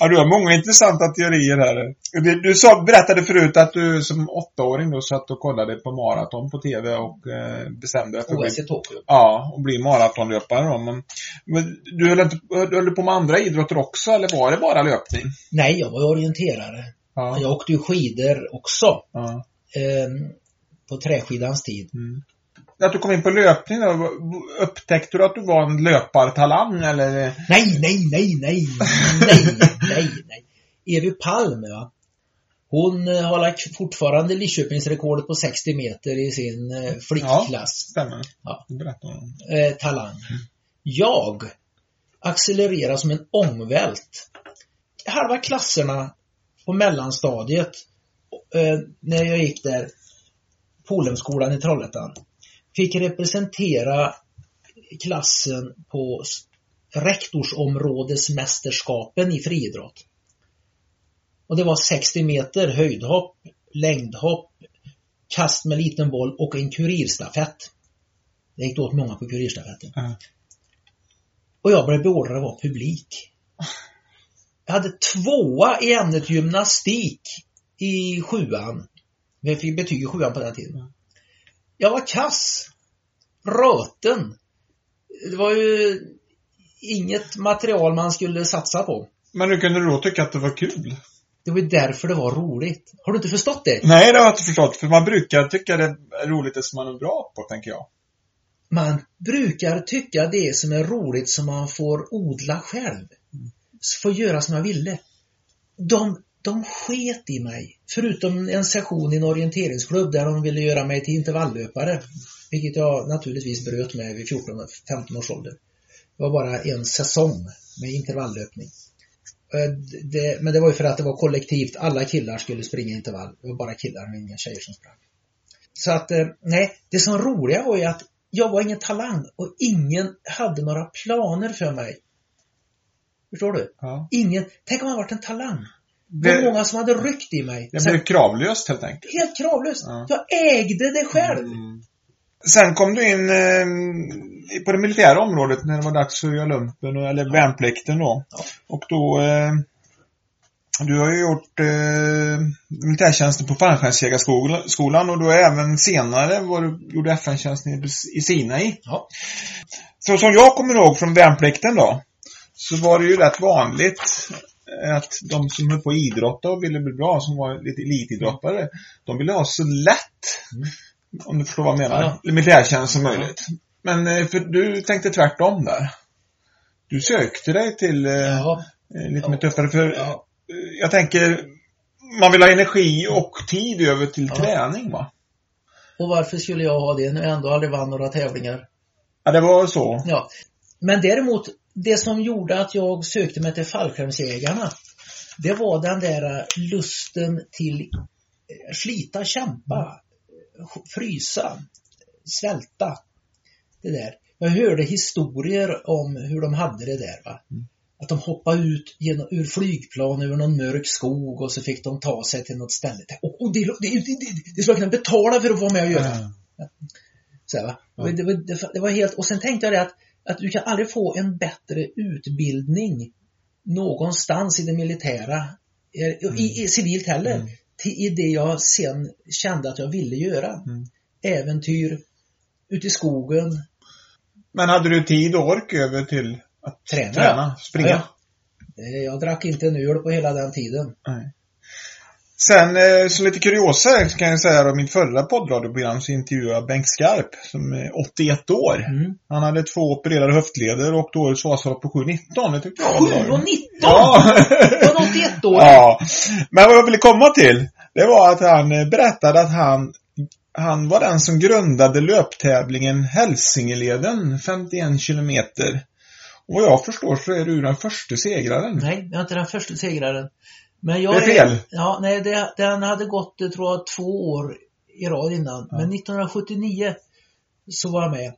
ja, du har många intressanta teorier här. Du, du sa, berättade förut att du som åttaåring då satt och kollade på maraton på TV och eh, bestämde dig för att OS i Tokyo. ja, och bli maratonlöpare då. Men, men du höll, inte, höll på med andra idrotter också eller var det bara löpning? Nej, jag var orienterare. Ja. Jag åkte ju skidor också. ja. Eh, på träskidans tid. Mm. Att du kom in på löpning då, upptäckte du att du var en löpartalang eller? Nej, nej, nej, nej, nej, nej, nej. Evi Palm, va. Hon eh, har lagt fortfarande Lidköpingsrekordet på 60 meter i sin eh, flickklass. Stämmer. Ja. Berätta om. Eh, talang. Jag accelererar som en ångvält. Halva klasserna på mellanstadiet, eh, när jag gick där, Polhemskolan i Trollhättan, fick representera klassen på rektorsområdesmästerskapen i friidrott. Och det var 60 meter höjdhopp, längdhopp, kast med liten boll och en kurirstafett. Det gick åt många på kurirstafetten. Ja. Och jag blev beordrad att vara publik. Jag hade tvåa i ämnet gymnastik i sjuan. Vi fick betyg i sjuan på den tiden. Jag var kass. Röten. Det var ju inget material man skulle satsa på. Men hur kunde du då tycka att det var kul? Det var ju därför det var roligt. Har du inte förstått det? Nej, det har jag inte förstått. För man brukar tycka det är roligt det som man är bra på, tänker jag. Man brukar tycka det som är roligt som man får odla själv. Får göra som jag ville. De, de sket i mig. Förutom en session i en orienteringsklubb där de ville göra mig till intervalllöpare. Vilket jag naturligtvis bröt med vid 14-15 års ålder. Det var bara en säsong med intervalllöpning. Eh, Det, men det var ju för att det var kollektivt. Alla killar skulle springa intervall. Det var bara killar och inga tjejer som sprang. Så att, eh, nej, det som roliga var ju att jag var ingen talang och ingen hade några planer för mig. Förstår du? Ja. Ingen, tänk om jag varit en talang. Det var många som hade ryckt i mig. det blev kravlöst helt enkelt. helt kravlöst. Ja. Jag ägde det själv. Mm. Sen kom du in eh, på det militära området när det var dags att göra lumpen, och- eller värnplikten då. Ja. Och då... Eh, du har ju gjort eh, militärtjänsten på fallskärmsjägarskolan och du har även senare var du, gjorde FN-tjänsten i, i Sinai. Ja. Så som jag kommer ihåg från värnplikten då, så var det ju rätt vanligt att de som höll på att idrotta och ville bli bra, som var lite elitidrottare, de ville ha så lätt, om du förstår vad jag menar, Ja. militärtjänst som möjligt. Men eh, för du tänkte tvärtom där. Du sökte dig till eh, Ja. eh, lite mer tuffare, för Ja. jag tänker, man vill ha energi och tid över till Ja. träning va? Och varför skulle jag ha det när jag ändå aldrig vann några tävlingar? Ja, det var så. Ja. Men däremot, det som gjorde att jag sökte mig till fallskärmsjägarna, det var den där lusten till eh, slita, kämpa, eh, frysa, svälta. Det där. Jag hörde historier om hur de hade det där. Va? Att de hoppade ut genom, ur flygplan över någon mörk skog och så fick de ta sig till något ställe. Och, och det, det, det, det, det skulle jag kunna betala för att vara med och göra. Så här, va? Och Det, var, det var helt, och sen tänkte jag det att, att du kan aldrig få en bättre utbildning någonstans i det militära, eh, i, i civilt heller, Mm. till, i det jag sen kände att jag ville göra. Mm. Äventyr, ute i skogen, Men hade du tid och ork över till att Träna, träna springa? Ja, Eh, Jag drack inte en öl på hela den tiden. Nej. Sen, eh, som lite kuriosa kan jag säga då, mitt förra poddradioprogram så intervjuade jag Bengt Skarp som är 81 år. Mm. Han hade två opererade höftleder och då årets Vasalopp på 7.19. Det tyckte jag var 7 bra. och 19! Ja. <laughs> Från 81 år! ja. Men vad jag ville komma till, det var att han eh, berättade att han han var den som grundade löptävlingen Hälsingeleden, 51 kilometer. Och vad jag förstår så är du den första segraren. Nej, jag är inte den första segraren. Men jag Det är fel. Ja, nej, det, den hade gått, eh, tror jag, två år i rad innan. Men 1979 så var jag med.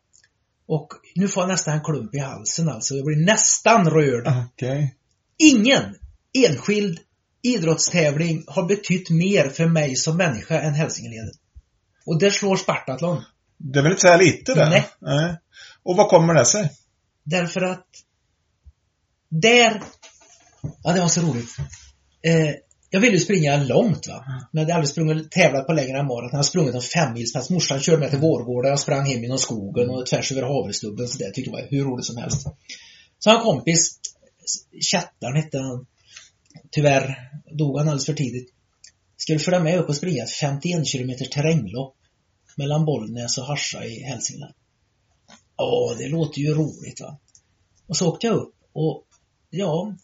Och nu får jag nästan en klump i halsen alltså. Jag blir nästan rörd. Okej. Ingen enskild idrottstävling har betytt mer för mig som människa än Hälsingeleden. Och där slår Spartathlon. Det vill inte säga lite det. Nej. Nej. Och vad kommer det sig? Därför att där, ja det var så roligt. Eh, jag ville ju springa långt va. Men jag hade aldrig sprungit, tävlat på längre än maraton. Jag har sprungit en femmilspass. Morsan körde mig till Vårgårda. Jag sprang hem genom skogen och tvärs över Havresstubben. Så det tyckte jag var hur roligt som helst. Så en kompis, Chattarn hette han. Tyvärr dog han alldeles för tidigt. Skulle följa med upp och springa ett 51 km terränglopp mellan Bollnäs och Harsa i Hälsingland. Ja, det låter ju roligt va. Och så åkte jag upp och ja,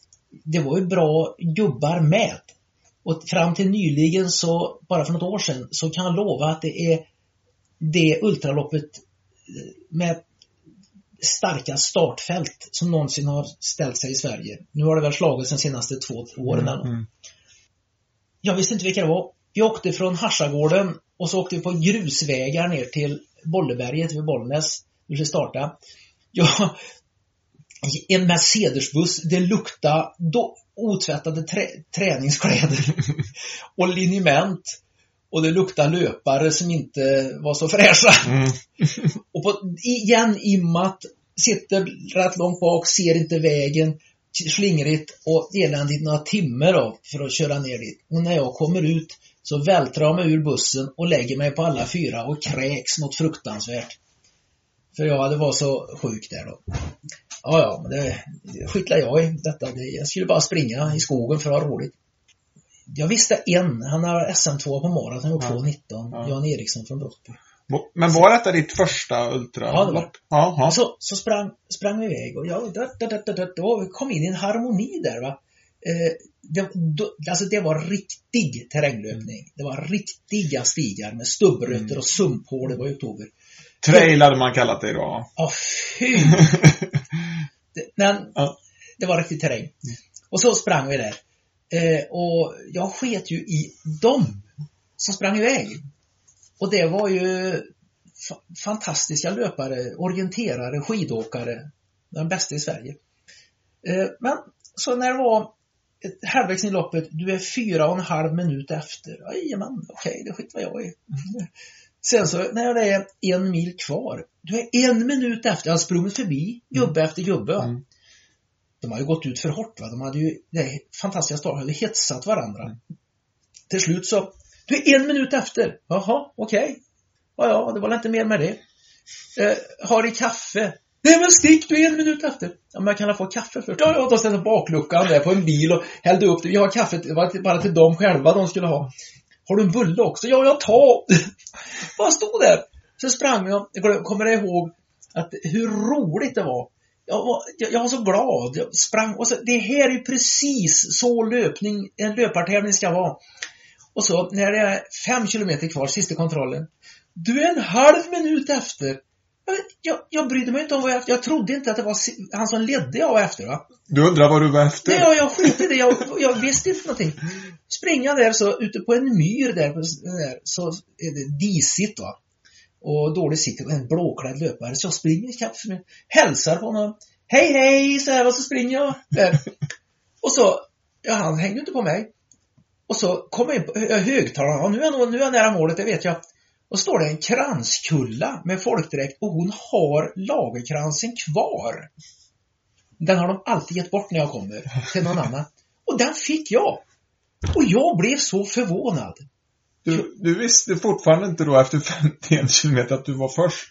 det var ju bra gubbar med. Och fram till nyligen så, bara för något år sedan, så kan jag lova att det är det ultraloppet eh, med starka startfält som någonsin har ställt sig i Sverige. Nu har det väl slagits de senaste två åren något. Mm. Jag visste inte vilka det var. Vi åkte från Harsagården och så åkte vi på grusvägar ner till Bolleberget vid Bollnäs. Vi skulle starta. Ja, en Mercedesbuss, det luktade då, otvättade trä, träningskläder <laughs> och liniment. Och det luktade löpare som inte var så fräscha. Mm. <laughs> Och på, igen immat, sitter rätt långt bak, ser inte vägen, slingrigt och eländigt några timmar då för att köra ner dit. Och när jag kommer ut så vältrar jag mig ur bussen och lägger mig på alla fyra och kräks något fruktansvärt. För jag hade varit så sjuk där då. Ja, ja, men det, det skittlar jag i detta. Det, jag skulle bara springa i skogen för att ha roligt. Jag visste en, han har SM2 på maraton, Ja. 2.19, Ja. Jan Eriksson från Brottby. Men var detta ditt första ultra? Ja, det var ja. Så, så sprang, sprang vi iväg och jag da, da, da, da, då kom in i en harmoni där va. Eh, det, då, alltså det var riktig terränglöpning. Det var riktiga stigar med stubbrötter Mm. och sumphål. Det var oktober. Trail hade man kallat det idag. Ja, fy! <laughs> Men Ja. det var riktig terräng. Och så sprang vi där. Eh, och jag sket ju i dem som sprang iväg. Och det var ju fa- fantastiska löpare, orienterare, skidåkare. De bästa i Sverige. Eh, men så när det var halvvägs in i loppet, du är fyra och en halv minut efter. Jajamän, okej, det skiter jag i. Sen så när det är en mil kvar, du är en minut efter, jag har sprungit förbi gubbe efter gubbe. Mm. De har ju gått ut för hårt va, de hade ju, det är fantastiska start, hade hetsat varandra. Mm. Till slut så, du är en minut efter. Jaha, okej. Ja, ja, det var inte mer med det. Eh, har i kaffe. Nej men stick, du är en minut efter. Ja, men jag kan få kaffe först. Ja, ja, då ställde bakluckan där på en bil och hällde upp det. Vi har kaffet, det var bara till dem själva de skulle ha. Har du en bulle också? Ja, jag tar. <laughs> Bara stod där. Så sprang jag, jag kommer ihåg att hur roligt det var. Jag var, jag, jag var så glad. Jag sprang och så, det här är ju precis så löpning, en löpartävling ska vara. Och så när det är fem kilometer kvar, sista kontrollen. Du är en halv minut efter. Jag, jag, jag brydde mig inte om vad jag Jag trodde inte att det var han som ledde jag var efter va. Du undrar vad du var efter? Nej, jag, jag skit i det. Jag, jag visste inte någonting. Springa där så ute på en myr där, där så är det disigt va. Och dålig sikt. Och en blåklädd löpare. Så jag springer ikapp för mig. Hälsar på honom. Hej hej! Så här och så springer jag. Eh, och så, ja han hängde inte på mig. Och så kommer jag in på högtalaren. Ja, nu är jag, nu är jag nära målet, det vet jag. Och står det en kranskulla med folkdräkt och hon har lagerkransen kvar. Den har de alltid gett bort när jag kommer till någon annan. Och den fick jag. Och jag blev så förvånad. Du, du visste fortfarande inte då efter 51 kilometer att du var först?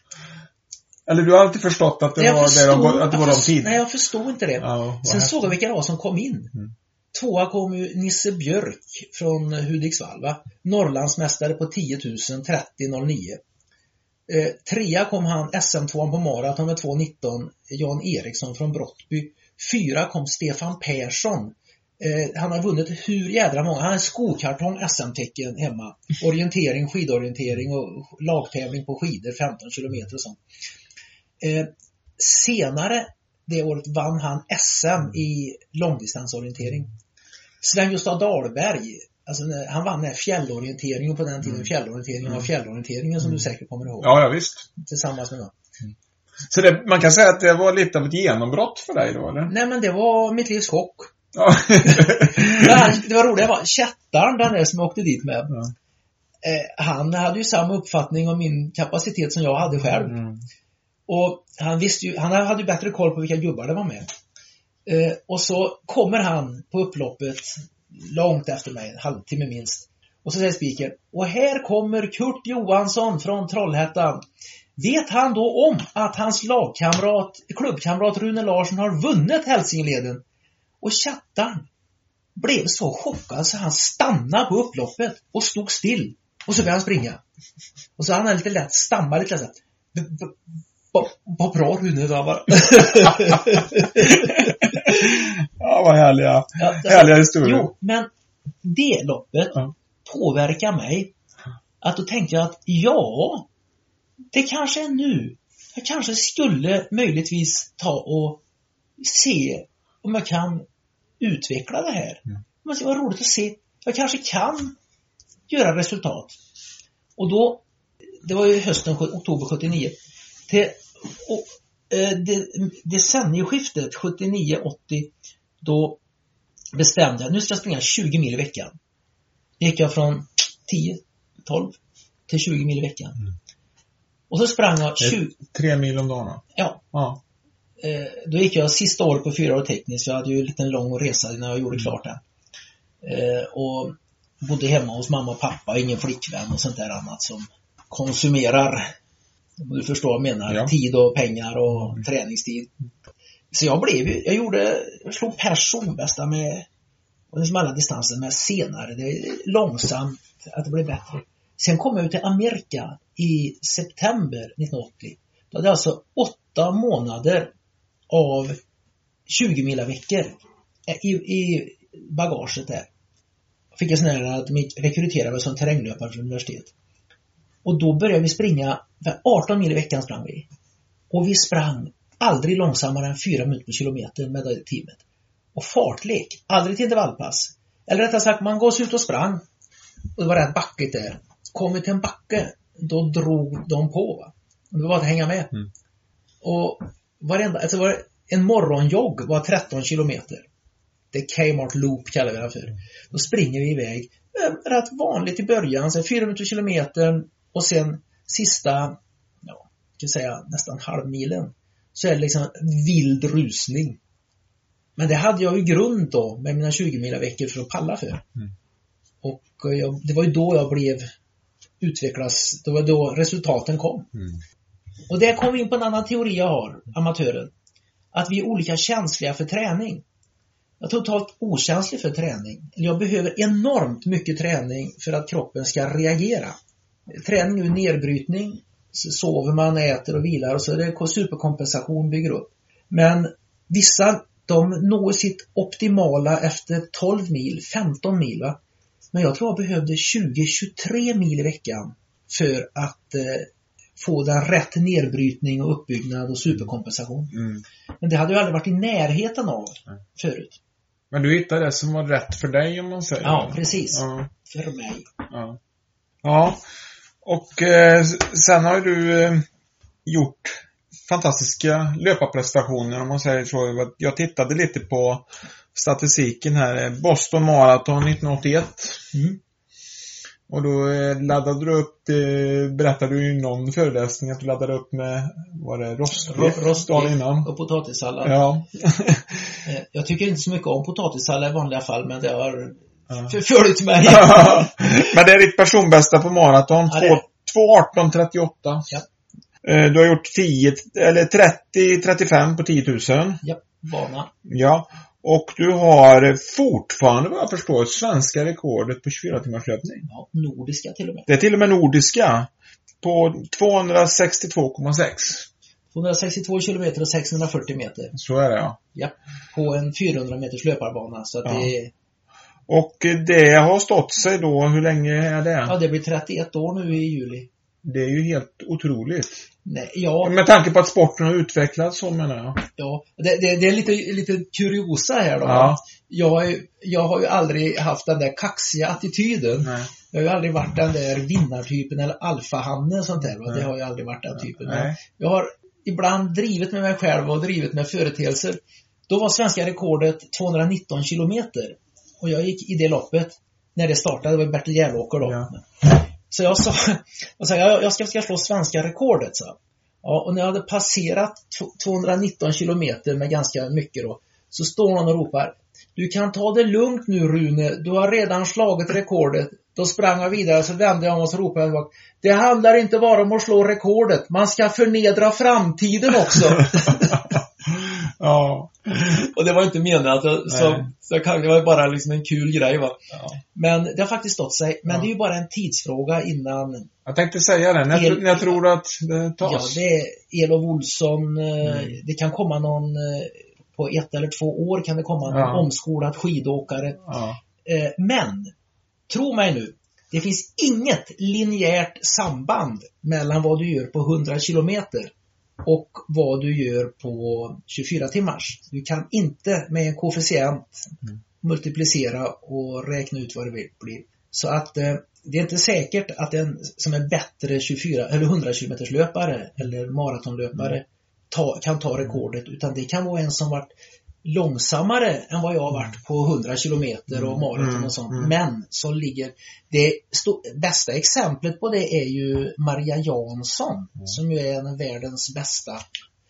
Eller du har alltid förstått att det Jag var, det de, förstod- att det var de tiderna? Nej, jag förstod inte det. Ja, Sen såg jag vilka det var som kom in. Mm. Tvåa kom ju Nisse Björk från Hudiksvall, va? Norrlandsmästare på 10 000, 30.09. Eh, trea kom han, SM2 på maraton med 2.19, Jan Eriksson från Brottby. Fyra kom Stefan Persson. Eh, han har vunnit hur jädra många, han en skokartong SM-tecken hemma. Orientering, skidorientering och lagtävling på skidor, 15 kilometer och sånt. Eh, senare det året vann han SM i långdistansorientering. Sven-Gösta Dahlberg, alltså när, han vann fjällorienteringen på den tiden, Mm. fjällorienteringen Mm. av fjällorienteringen som Mm. du säkert kommer ihåg. Ja, ja visst. Tillsammans med någon. Så det, man kan säga att det var lite av ett genombrott för dig då, eller? Nej men det var mitt livs chock. <laughs> Ja. Det, var roligt, var den där som jag åkte dit med. Ja. Eh, han hade ju samma uppfattning om min kapacitet som jag hade själv. Mm. Och han visste ju, han hade ju bättre koll på vilka gubbar det var med. Eh, och så kommer han på upploppet långt efter mig, en halvtimme minst. Och så säger spiken, och här kommer Kurt Johansson från Trollhättan. Vet han då om att hans lagkamrat, klubbkamrat Rune Larsson har vunnit Hälsingeleden? Och chattaren blev så chockad så han stannade på upploppet och stod still. Och så började han springa. Och så han hade lite lätt, stammade lite lätt. "B- b- Vad bra Rune det var. ja, vad härliga, Ja, alltså, härliga historier. Jo, men det loppet Ja. påverkar mig. Att då tänkte jag att ja, det kanske är nu. Jag kanske skulle möjligtvis ta och se om jag kan utveckla det här. Mm. Men det var roligt att se. Jag kanske kan göra resultat. Och då, det var ju hösten, oktober 79. Till, och, eh, det, decennieskiftet 79-80, då bestämde jag, nu ska jag springa 20 mil i veckan. Då gick jag från 10, 12 till 20 mil i veckan. Mm. Och så sprang jag 20, Tre mil om dagen ja, Ja. Eh, då gick jag sista året på fyra år tekniskt. Jag hade ju en liten lång resa innan jag gjorde klart den. Eh, och bodde hemma hos mamma och pappa, ingen flickvän och sånt där annat som konsumerar, om du förstår vad jag menar, Ja. tid och pengar och träningstid. Så jag blev ju, jag gjorde, jag slog personbästa med, och liksom alla distanser med senare. Det är långsamt att det blev bättre. Sen kom jag ut till Amerika i september 1980. Då hade jag alltså åtta månader av 20 mila veckor i, i bagaget där. Fick jag sån här att de rekryterade mig som terränglöpare från universitet. Och då började vi springa, för 18 mil i veckan sprang vi. Och vi sprang aldrig långsammare än 4 minuter per kilometer med det teamet. Och fartlek, aldrig till intervallpass. Eller rättare sagt, man går ut och sprang. Och det var rätt backigt där. Kom vi till en backe, då drog de på. Va? Det var bara att hänga med. Mm. Och varenda, alltså var en morgonjogg var 13 kilometer. Det är Kmart Loop kallar vi den för. Då springer vi iväg. Eh, Rätt vanligt i början, så 4 minuter kilometern och sen sista, ja, kan säga nästan halvmilen, så är det liksom vild rusning. Men det hade jag ju grund då med mina 20 mila veckor för att palla för. Mm. Och jag, det var ju då jag blev utvecklas, det var då resultaten kom. Mm. Och där kom vi in på en annan teori jag har, amatören. Att vi är olika känsliga för träning. Jag är totalt okänslig för träning. Jag behöver enormt mycket träning för att kroppen ska reagera. Träning är nedbrytning, så sover man, äter och vilar och så är det superkompensation bygger upp. Men vissa, de når sitt optimala efter 12 mil, 15 mil. Va? Men jag tror jag behövde 20-23 mil i veckan för att eh, få den rätt nedbrytning och uppbyggnad och superkompensation. Mm. Men det hade jag aldrig varit i närheten av Nej. förut. Men du hittade det som var rätt för dig om man säger. Ja, precis. Ja. För mig. Ja. ja. Och eh, sen har ju du eh, gjort fantastiska löparprestationer om man säger så. Jag tittade lite på statistiken här. Boston Marathon 1981. Mm. Och då eh, laddade du upp, det berättade du i någon föreläsning att du laddade upp med, var det rostbiff? Ro- rostbiff dagen innan. Och potatissallad. Ja. <laughs> Eh, Jag tycker inte så mycket om potatissallad i vanliga fall, men det har Ja. förföljt mig. <laughs> Men det är ditt personbästa på maraton. Ja, det är det. 2.18.38. Ja. Eh, Du har gjort 10, eller 30-35 på 10 000. ja, vana. Ja. Och du har fortfarande vad jag förstår svenska rekordet på 24 timmars löpning. Ja, nordiska till och med. Det är till och med nordiska. På 262,6. 262 kilometer och 640 meter. Så är det ja. Ja, på en 400 meters löparbana. Så att Ja. det, Och det har stått sig då, hur länge är det? ja, det blir 31 år nu i juli. Det är ju helt otroligt. Nej, ja, Med tanke på att sporten har utvecklats så menar jag. ja det, det, det är lite, lite kuriosa här då. Ja. Jag, jag har ju aldrig haft den där kaxiga attityden. Nej. Jag har ju aldrig varit den där vinnartypen eller alfahanne och sånt där. Va? Det har ju aldrig varit den typen. Nej. Jag har ibland drivit med mig själv och drivit med företeelser. Då var svenska rekordet 219 kilometer. Och jag gick i det loppet när det startade. Det var Bertil Järlåker då. Ja. Så jag sa, <laughs> jag, sa jag, ska, ska slå svenska rekordet. Så. Ja, och när jag hade passerat 219 kilometer med ganska mycket då, så står någon och ropar Du kan ta det lugnt nu Rune, du har redan slagit rekordet. Då sprang jag vidare så vände jag om och så ropade jag. Det handlar inte bara om att slå rekordet, man ska förnedra framtiden också. <laughs> Ja. och det var inte menat, så, så, så det var bara liksom en kul grej va. ja. Men det har faktiskt stått sig. Men Ja. det är ju bara en tidsfråga innan Jag tänkte säga det. När, El- när jag tror att det Ja, tas. det är Elof Olsson. eh, Mm. Det kan komma någon eh, på ett eller två år kan det komma någon Ja. omskolad skidåkare. Ja. Eh, Men, tro mig nu, det finns inget linjärt samband mellan vad du gör på 100 kilometer och vad du gör på 24 timmars. Du kan inte med en koefficient Mm. multiplicera och räkna ut vad det blir. Så att eh, det är inte säkert att en som är bättre 24 eller 100 kilometers löpare eller maratonlöpare ta, kan ta rekordet utan det kan vara en som varit långsammare än vad jag har varit på 100 kilometer och maraton Mm, och sånt. mm. Men som ligger... Det bästa exemplet på det är ju Maria Jansson som ju är en av världens bästa.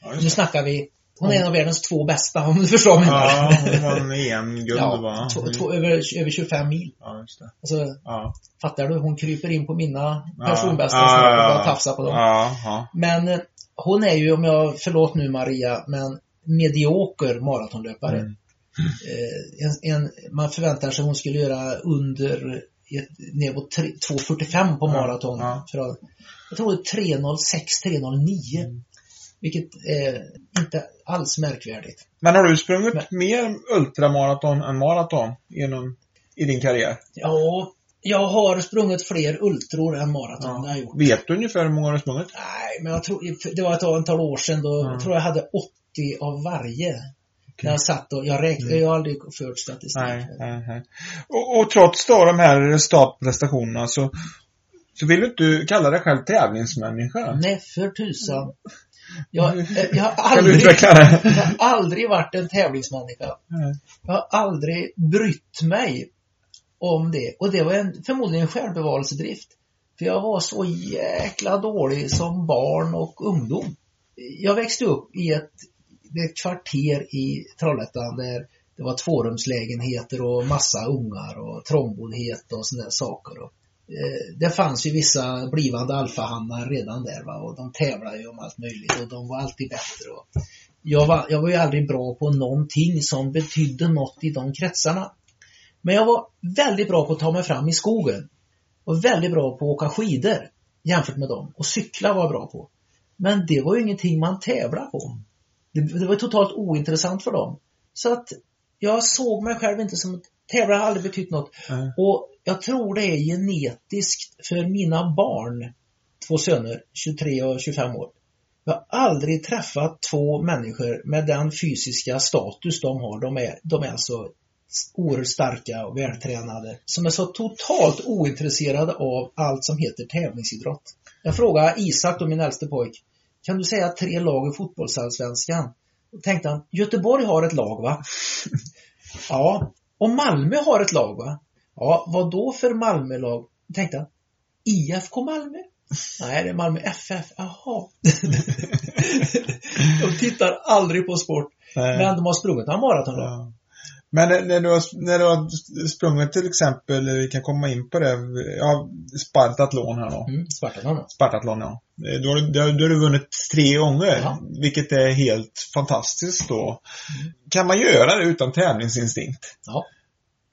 Ja, Nu snackar vi... Hon är en av världens två bästa om du förstår vad jag menar. Ja, hon vann EM-guld Ja, va? två, två, över, över 25 mil. Ja, just det. Alltså, Ja. fattar du? Hon kryper in på mina personbästa Ja, och ja, ja. tafsar på dem. Men eh, hon är ju, om jag, förlåt nu Maria, men medioker maratonlöpare. Mm. Eh, en, en, man förväntar sig hon skulle göra under ner på tre- 2.45 på Ja, maraton. ja. Att, jag tror det är 3.06, 3.09. Mm. Vilket är inte alls märkvärdigt. Men har du sprungit Men- mer ultramaraton än maraton genom, i din karriär? Ja, jag har sprungit fler ultror än maraton. Ja. Jag gjort. Vet du ungefär hur många du har sprungit? Nej, men jag tror, det var ett antal år sedan då, Mm. jag tror jag hade 80 av varje. När jag satt och, jag räknade, Mm. jag har aldrig fört statistik. Nej, nej. Och, och trots då de här startprestationerna så, så vill du inte kalla dig själv tävlingsmänniska? Nej, för tusan. Jag, eh, jag, har aldrig, <laughs> jag har aldrig varit en tävlingsmänniska. Nej. Jag har aldrig brytt mig om det. Och det var en, förmodligen en självbevarelsedrift. För jag var så jäkla dålig som barn och ungdom. Jag växte upp i ett, ett kvarter i Trollhättan där det var tvårumslägenheter och massa ungar och trångboddhet och sådana saker. Och, eh, det fanns ju vissa blivande alfahannar redan där va? och de tävlade ju om allt möjligt och de var alltid bättre. Och jag, var, jag var ju aldrig bra på någonting som betydde något i de kretsarna. Men jag var väldigt bra på att ta mig fram i skogen. Och väldigt bra på att åka skidor jämfört med dem. Och cykla var jag bra på. Men det var ju ingenting man tävlade på. Det, det var totalt ointressant för dem. Så att jag såg mig själv inte som tävlare har aldrig betytt något. Mm. Och jag tror det är genetiskt för mina barn, två söner, 23 och 25 år. Jag har aldrig träffat två människor med den fysiska status de har. De är, de är alltså oerhört starka och vältränade. Som är så totalt ointresserade av allt som heter tävlingsidrott. Jag frågade Isak, då min äldste pojk, kan du säga tre lag i fotbollsallsvenskan? Då tänkte han, Göteborg har ett lag va? <laughs> ja. Och Malmö har ett lag va? Ja, vad då för Malmölag? Då tänkte han, IFK Malmö? Nej, det är Malmö FF. Jaha. <laughs> de tittar aldrig på sport. Nej. Men de har sprungit några maraton. Ja. Men när- du, har, när du har sprungit till exempel, vi kan komma in på det, ja, Spartatlon här då. Mm, Spartatlon. Spartatlon ja. Eh, Då har, du- då har då har du vunnit tre gånger, Ja. vilket är helt fantastiskt då. Kan man göra det utan tävlingsinstinkt? Ja.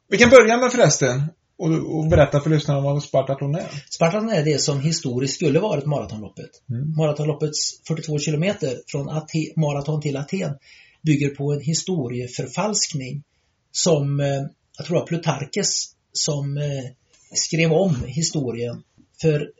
Vi kan börja med förresten och, berätta för lyssnarna vad Spartatlon är. Spartatlon är det som historiskt skulle varit maratonloppet. Mm. Maratonloppets 42 kilometer från Ate- maraton till Aten bygger på en historieförfalskning som, eh, jag tror det var Plutarkes som eh, skrev om historien för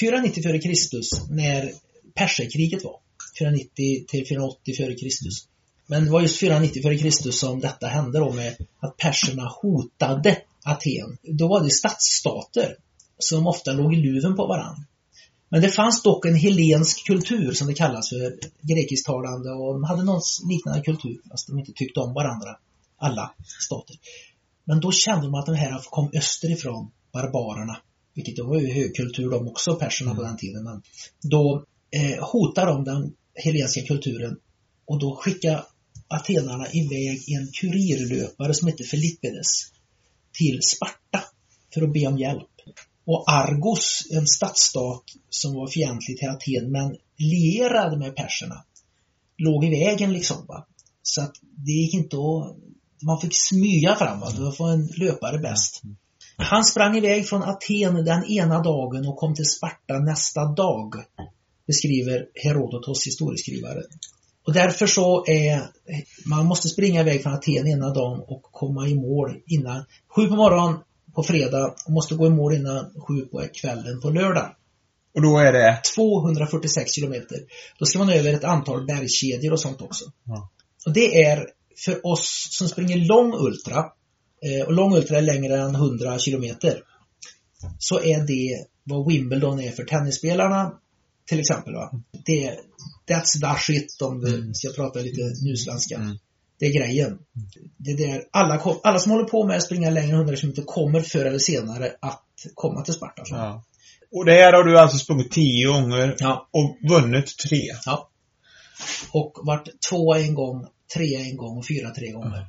490 före Kristus när perserkriget var. 490 till 480 före Kristus. Men det var just 490 före Kristus som detta hände då med att perserna hotade Aten. Då var det stadsstater som ofta låg i luven på varandra. Men det fanns dock en helensk kultur som det kallas för grekisktalande och de hade någon liknande kultur fast de inte tyckte om varandra, alla stater. Men då kände de att de här kom österifrån, barbarerna, vilket då var ju högkultur de också, perserna på den tiden. Men då eh, hotar de den helenska kulturen och då skickar atenarna iväg en kurirlöpare som heter Filippides till Sparta för att be om hjälp. Och Argos, en stadsstat som var fientlig till Aten men lierad med perserna, låg i vägen liksom. Va? Så att det gick inte att... Man fick smyga framåt, det var en löpare bäst. Han sprang iväg från Aten den ena dagen och kom till Sparta nästa dag, beskriver Herodotos historieskrivare. Och därför så är man måste springa iväg från Aten ena dagen och komma i mål innan sju på morgonen på fredag och måste gå i mål innan sju på kvällen på lördag. Och då är det? 246 kilometer. Då ska man över ett antal bergskedjor och sånt också. Ja. Och det är för oss som springer lång ultra, eh, och lång ultra är längre än 100 kilometer, så är det vad Wimbledon är för tennisspelarna till exempel. Va? Det är, that's the shit om du ska prata lite nysvenska. Mm. Det är grejen. Det är där alla, alla som håller på med att springa längre än 100 km kommer förr eller senare att komma till Sparta. Ja. Och det här har du alltså sprungit tio gånger Ja. och vunnit tre. Ja. Och vart tvåa en gång, trea en gång och fyra tre gånger.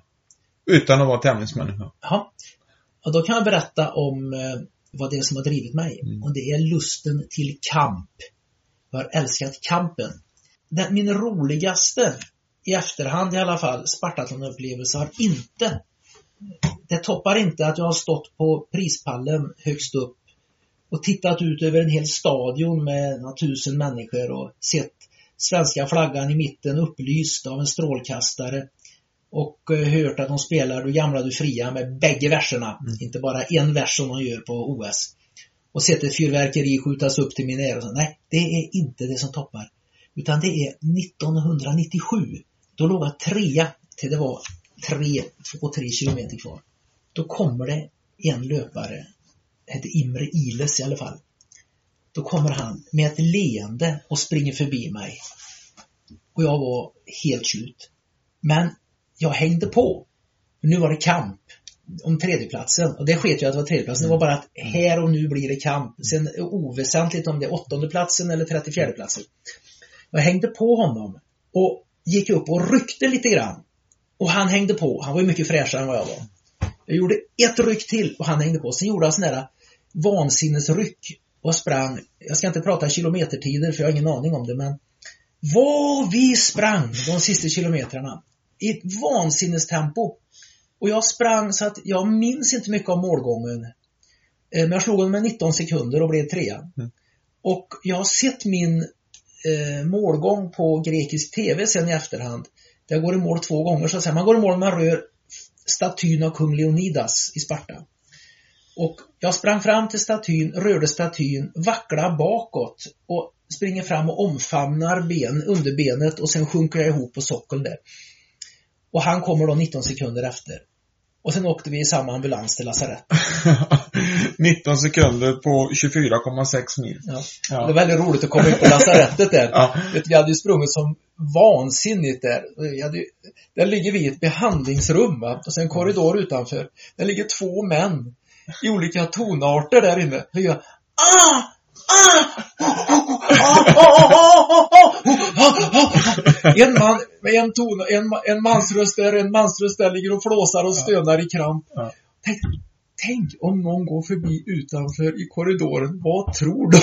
Utan att vara tävlingsmänniska. Ja. Och då kan jag berätta om eh, vad det är som har drivit mig. Mm. Och det är lusten till kamp. Jag har älskat kampen. Den, min roligaste, i efterhand i alla fall, Spartatlon-upplevelse har inte det toppar inte att jag har stått på prispallen högst upp och tittat ut över en hel stadion med några tusen människor och sett svenska flaggan i mitten upplyst av en strålkastare och eh, hört att de spelar Du gamla, du fria med bägge verserna. Inte bara en vers som de gör på OS. Och sett ett fyrverkeri skjutas upp till min ära. Nej, det är inte det som toppar. Utan det är 1997. Då låg jag trea till det var tre, två, tre kilometer kvar. Då kommer det en löpare, hette Imre Iles i alla fall. Då kommer han med ett leende och springer förbi mig. Och jag var helt slut. Men jag hängde på. Nu var det kamp. om tredjeplatsen. Och det sket ju att det var tredjeplatsen. Det var bara att här och nu blir det kamp. Sen oväsentligt om det är åttondeplatsen eller trettiofjärdeplatsen. Jag hängde på honom och gick upp och ryckte lite grann. Och han hängde på. Han var ju mycket fräschare än vad jag var. Jag gjorde ett ryck till och han hängde på. Sen gjorde han sån där vansinnesryck och sprang. Jag ska inte prata kilometertider för jag har ingen aning om det men vad vi sprang de sista kilometrarna. I ett vansinnestempo. Och jag sprang så att jag minns inte mycket av målgången. Eh, men jag slog honom med 19 sekunder och blev trea. Mm. Och jag har sett min eh, målgång på grekisk TV sen i efterhand. Där går i mål två gånger så att säga. Man går i mål när man rör statyn av kung Leonidas i Sparta. Och jag sprang fram till statyn, rörde statyn, vacklade bakåt och springer fram och omfamnar ben, underbenet och sen sjunker jag ihop på sockeln där. Och han kommer då 19 sekunder efter. Och sen åkte vi i samma ambulans till lasarettet. <laughs> 19 sekunder på 24,6 mil. Ja. ja. Det var väldigt roligt att komma in på lasarettet där. <laughs> ja. Vi hade ju sprungit som vansinnigt där. Hade, där ligger vi i ett behandlingsrum va? och sen en korridor utanför. Där ligger två män i olika tonarter där inne. Och jag, ah! En man med en ton, en, en mansröst där, en mansröst där ligger och flåsar och stönar i kramp. Tänk, tänk om någon går förbi utanför i korridoren. Vad tror de?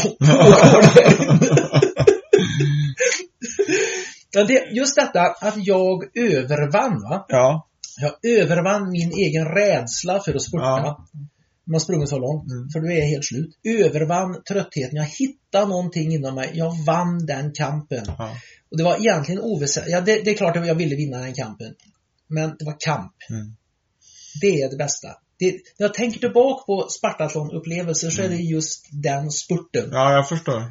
det, just detta att jag övervann va? Ja. Jag övervann min egen rädsla för att spurta. Ja man sprungit så långt. Mm. För du är helt slut. Övervann tröttheten. Jag hittade någonting inom mig. Jag vann den kampen. Ja. Och det var egentligen oväsentligt. Ja, det, det, är klart att jag ville vinna den kampen. Men det var kamp. Mm. Det är det bästa. Det, när jag tänker tillbaka på Spartathlon-upplevelser så är det mm. just den spurten. Ja, jag förstår.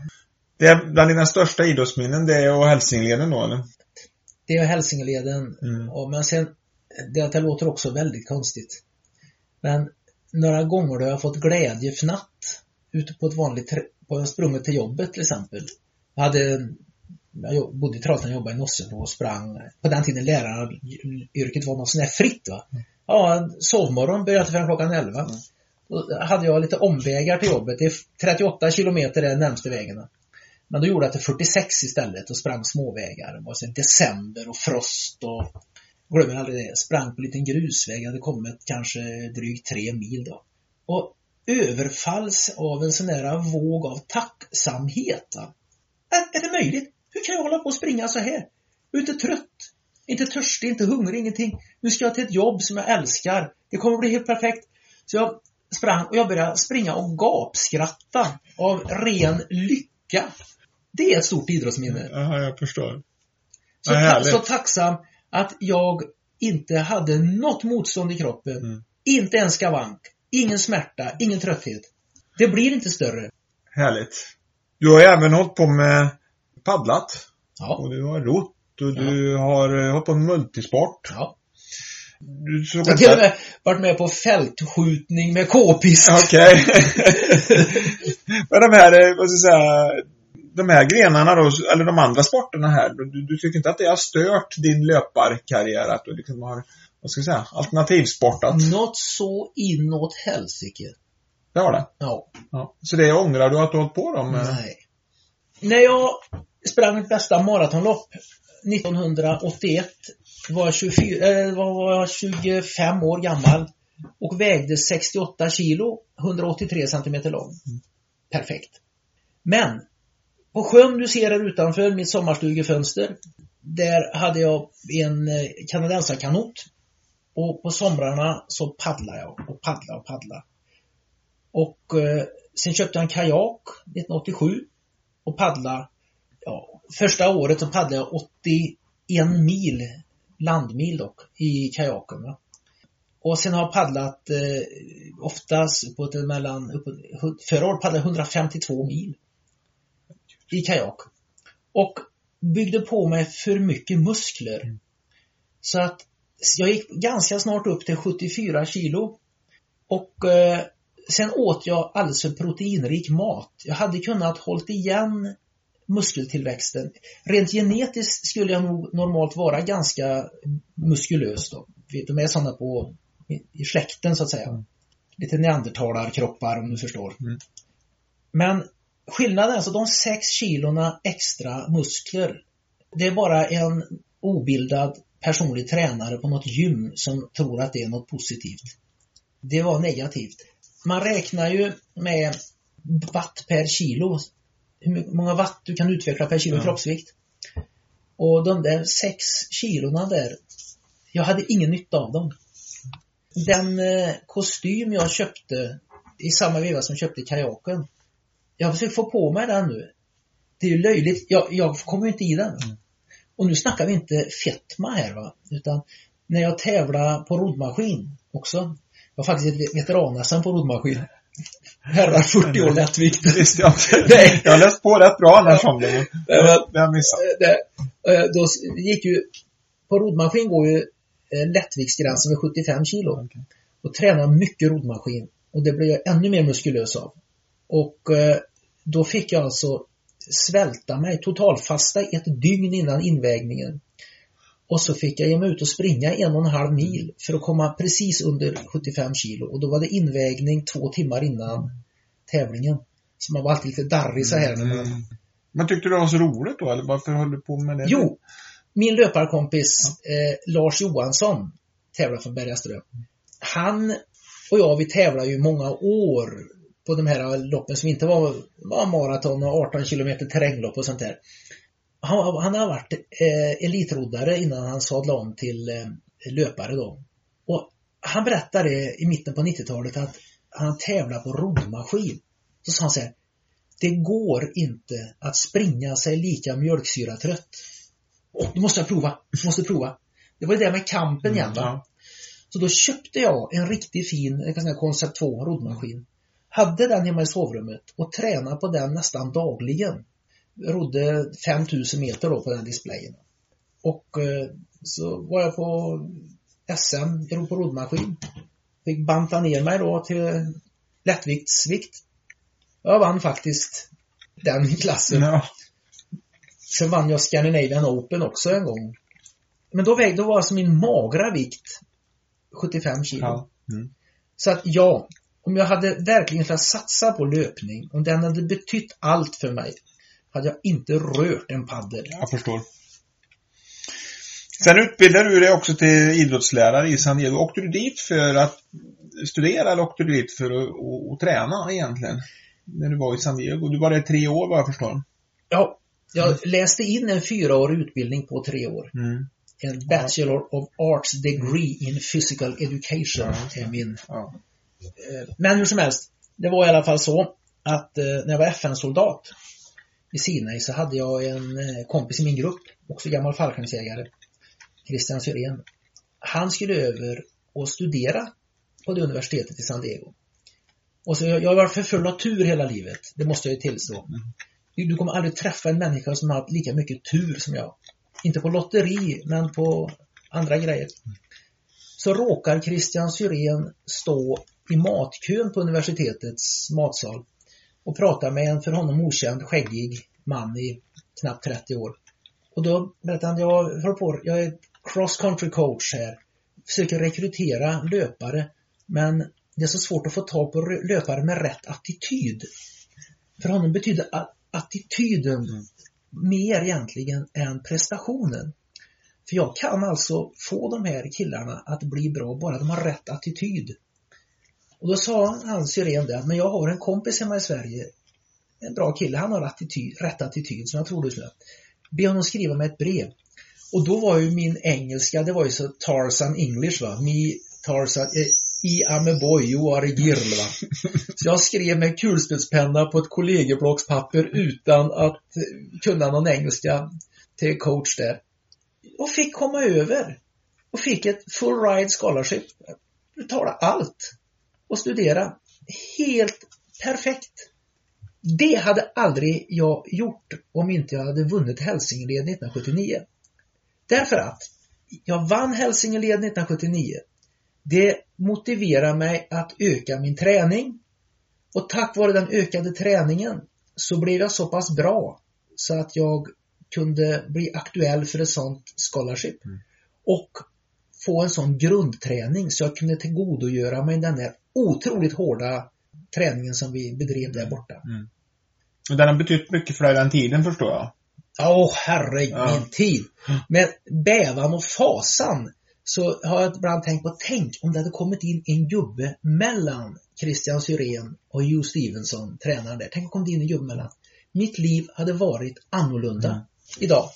Det är bland dina största idrottsminnen, det är och Hälsingeleden då eller? Det är Hälsingeleden. Mm. Och, men sen, det, det låter också väldigt konstigt. Men några gånger då jag fått glädjefnatt ute på ett vanligt, på sprunget till jobbet till exempel. Jag hade, jag bodde i Trollhättan och jobbade i Nossebro och sprang, på den tiden läraryrket var något sånt där fritt va. Mm. Ja, sovmorgon började fram klockan 11. Mm. Då hade jag lite omvägar till jobbet. Det är 38 kilometer är närmaste vägarna. Men då gjorde jag till 46 istället och sprang småvägar. Det var december och frost och glömmer aldrig det, sprang på en liten grusväg, hade kommit kanske drygt tre mil då. Och överfalls av en sån där våg av tacksamhet. Är, är det möjligt? Hur kan jag hålla på och springa så här? Jag är inte trött, inte törstig, inte hungrig, ingenting. Nu ska jag till ett jobb som jag älskar. Det kommer bli helt perfekt. Så jag sprang och jag började springa och gapskratta av ren lycka. Det är ett stort idrottsminne. Ja, jag förstår. Så, ta så tacksam att jag inte hade något motstånd i kroppen. Mm. Inte en skavank. Ingen smärta, ingen trötthet. Det blir inte större. Härligt. Du har även hållit på med paddlat. Ja. Och du har rott och du ja. har eh, hållit på med multisport. Ja. Du jag har till och med varit med på fältskjutning med k-pist. Okej. Okay. <laughs> <laughs> Men de här, eh, vad ska jag säga, de här grenarna då, eller de andra sporterna här, du, du tycker inte att det har stört din löparkarriär? Att du liksom har, vad ska jag säga, alternativsportat? Något så inåt helsike. Det har det? Ja. ja. Så det ångrar du att du har hållit på med? Nej. När jag sprang mitt bästa maratonlopp 1981 var jag, 24, äh, var jag 25 år gammal och vägde 68 kilo, 183 centimeter lång. Mm. Perfekt. Men på sjön du ser här utanför mitt sommarstugefönster, där hade jag en eh, kanadensarkanot. Och på somrarna så paddlade jag och paddlade och paddlade. Och eh, sen köpte jag en kajak 1987 och paddlade, ja, första året så paddlade jag 81 mil, landmil dock, i kajaken. Va? Och sen har jag paddlat eh, oftast uppåt mellan, uppåt, förra året paddlade jag 152 mil i kajak. Och byggde på mig för mycket muskler. Mm. Så att jag gick ganska snart upp till 74 kilo. Och eh, sen åt jag alldeles för proteinrik mat. Jag hade kunnat hållit igen muskeltillväxten. Rent genetiskt skulle jag nog normalt vara ganska muskulös då. De är sådana på i, släkten så att säga. Mm. Lite neandertalarkroppar om du förstår. Mm. Men skillnaden alltså de sex kilorna extra muskler. Det är bara en obildad personlig tränare på något gym som tror att det är något positivt. Det var negativt. Man räknar ju med watt per kilo. Hur många watt du kan utveckla per kilo Ja. kroppsvikt. Och de där sex kilorna där, jag hade ingen nytta av dem. Den eh, kostym jag köpte i samma veva som jag köpte kajaken. Jag försöker få på mig den nu. Det är ju löjligt. Jag, jag kommer ju inte i den. Och nu snackar vi inte fetma här va. Utan när jag tävlar på roddmaskin också. Jag var faktiskt ett veteran på roddmaskin. <laughs> Herrar 40 år lättvikt. Visste jag. <laughs> Nej. Jag har läst på rätt bra annars om det. Det har jag missat. det, eh, då gick ju, på roddmaskin går ju eh, lättviktsgränsen vid 75 kilo. Okej. Och tränar mycket roddmaskin. Och det blev jag ännu mer muskulös av. Och eh, då fick jag alltså svälta mig, totalfasta ett dygn innan invägningen. Och så fick jag ge mig ut och springa en och en halv mil för att komma precis under 75 kilo. Och då var det invägning två timmar innan tävlingen. Så man var alltid lite darrig så här man Mm. Men tyckte du det var så roligt då, eller varför höll du på med det? Jo, min löparkompis eh, Lars Johansson tävlar för Bergaström. Han och jag, vi tävlar ju många år på de här loppen som inte var, var maraton och 18 kilometer terränglopp och sånt där. Han, han har varit eh, elitroddare innan han sadlade om till eh, löpare då. Och han berättade i mitten på 90-talet att han tävlar på roddmaskin. Så sa han så här, det går inte att springa sig lika mjölksyratrött. Och du måste jag prova, måste prova. Det var det med kampen igen va. Ja. Så då köpte jag en riktigt fin jag kan säga, Concept 2 roddmaskin. Hade den hemma i sovrummet och tränade på den nästan dagligen. Rodde 5000 meter då på den displayen. Och eh, så var jag på SM på roddmaskin. Fick banta ner mig då till lättviktsvikt. Jag vann faktiskt den klassen. Ja. Sen vann jag Scandinavian Open också en gång. Men då vägde, då var alltså min magra vikt 75 kilo. Ja. Mm. Så att ja, om jag hade verkligen velat satsa på löpning, om den hade betytt allt för mig, hade jag inte rört en paddel. Jag förstår. Sen utbildade du dig också till idrottslärare i San Diego. Åkte du dit för att studera eller åkte du dit för att, att, att träna egentligen? När du var i San Diego. Du var där tre år vad jag förstår. Ja, jag läste in en fyraårig utbildning på tre år. Mm. En Bachelor of Arts degree in Physical Education Ja. är min Ja. Eh, Men hur som helst, det var i alla fall så att eh, när jag var FN-soldat i Sinai så hade jag en eh, kompis i min grupp, också gammal fallskärmsjägare, Christian Syrén. Han skulle över och studera på det universitetet i San Diego. Och så jag, jag har varit för full av tur hela livet, det måste jag ju tillstå. Du, du kommer aldrig träffa en människa som har haft lika mycket tur som jag. Inte på lotteri, men på andra grejer. Så råkar Christian Syrén stå i matkön på universitetets matsal och pratar med en för honom okänd skäggig man i knappt 30 år. Och då berättade han, jag, håller på, jag är cross country coach här, försöker rekrytera löpare, men det är så svårt att få tag på löpare med rätt attityd. För honom betyder attityden mer egentligen än prestationen. För jag kan alltså få de här killarna att bli bra bara de har rätt attityd. Och då sa han Syrén det, att men jag har en kompis hemma i Sverige, en bra kille, han har attityd, rätt attityd som jag tror du skulle. Be honom skriva mig ett brev. Och då var ju min engelska, det var ju så Tarzan English va, me Tarzan, eh, I am a boy, you are a girl va. Så jag skrev med kulspetspenna på ett kollegieblockspapper utan att kunna någon engelska till coach där. Och fick komma över. Och fick ett full ride scholarship. Betala allt. Och studera. Helt perfekt. Det hade aldrig jag gjort om inte jag hade vunnit Hälsingeled 1979. Därför att jag vann Hälsingeled 1979. Det motiverar mig att öka min träning. Och tack vare den ökade träningen så blev jag så pass bra så att jag kunde bli aktuell för ett sånt scholarship. Och få en sån grundträning så jag kunde tillgodogöra mig den där otroligt hårda träningen som vi bedrev där borta. Och den har betytt mycket för dig den tiden förstår jag. Åh herregud, Ja. min tid. Med bävan och fasan så har jag ibland tänkt på, tänk om det hade kommit in en gubbe mellan Christian Syrén och Hugh Stevenson, tränaren där. Tänk om det kom in en gubbe mellan. Mitt liv hade varit annorlunda Mm. idag.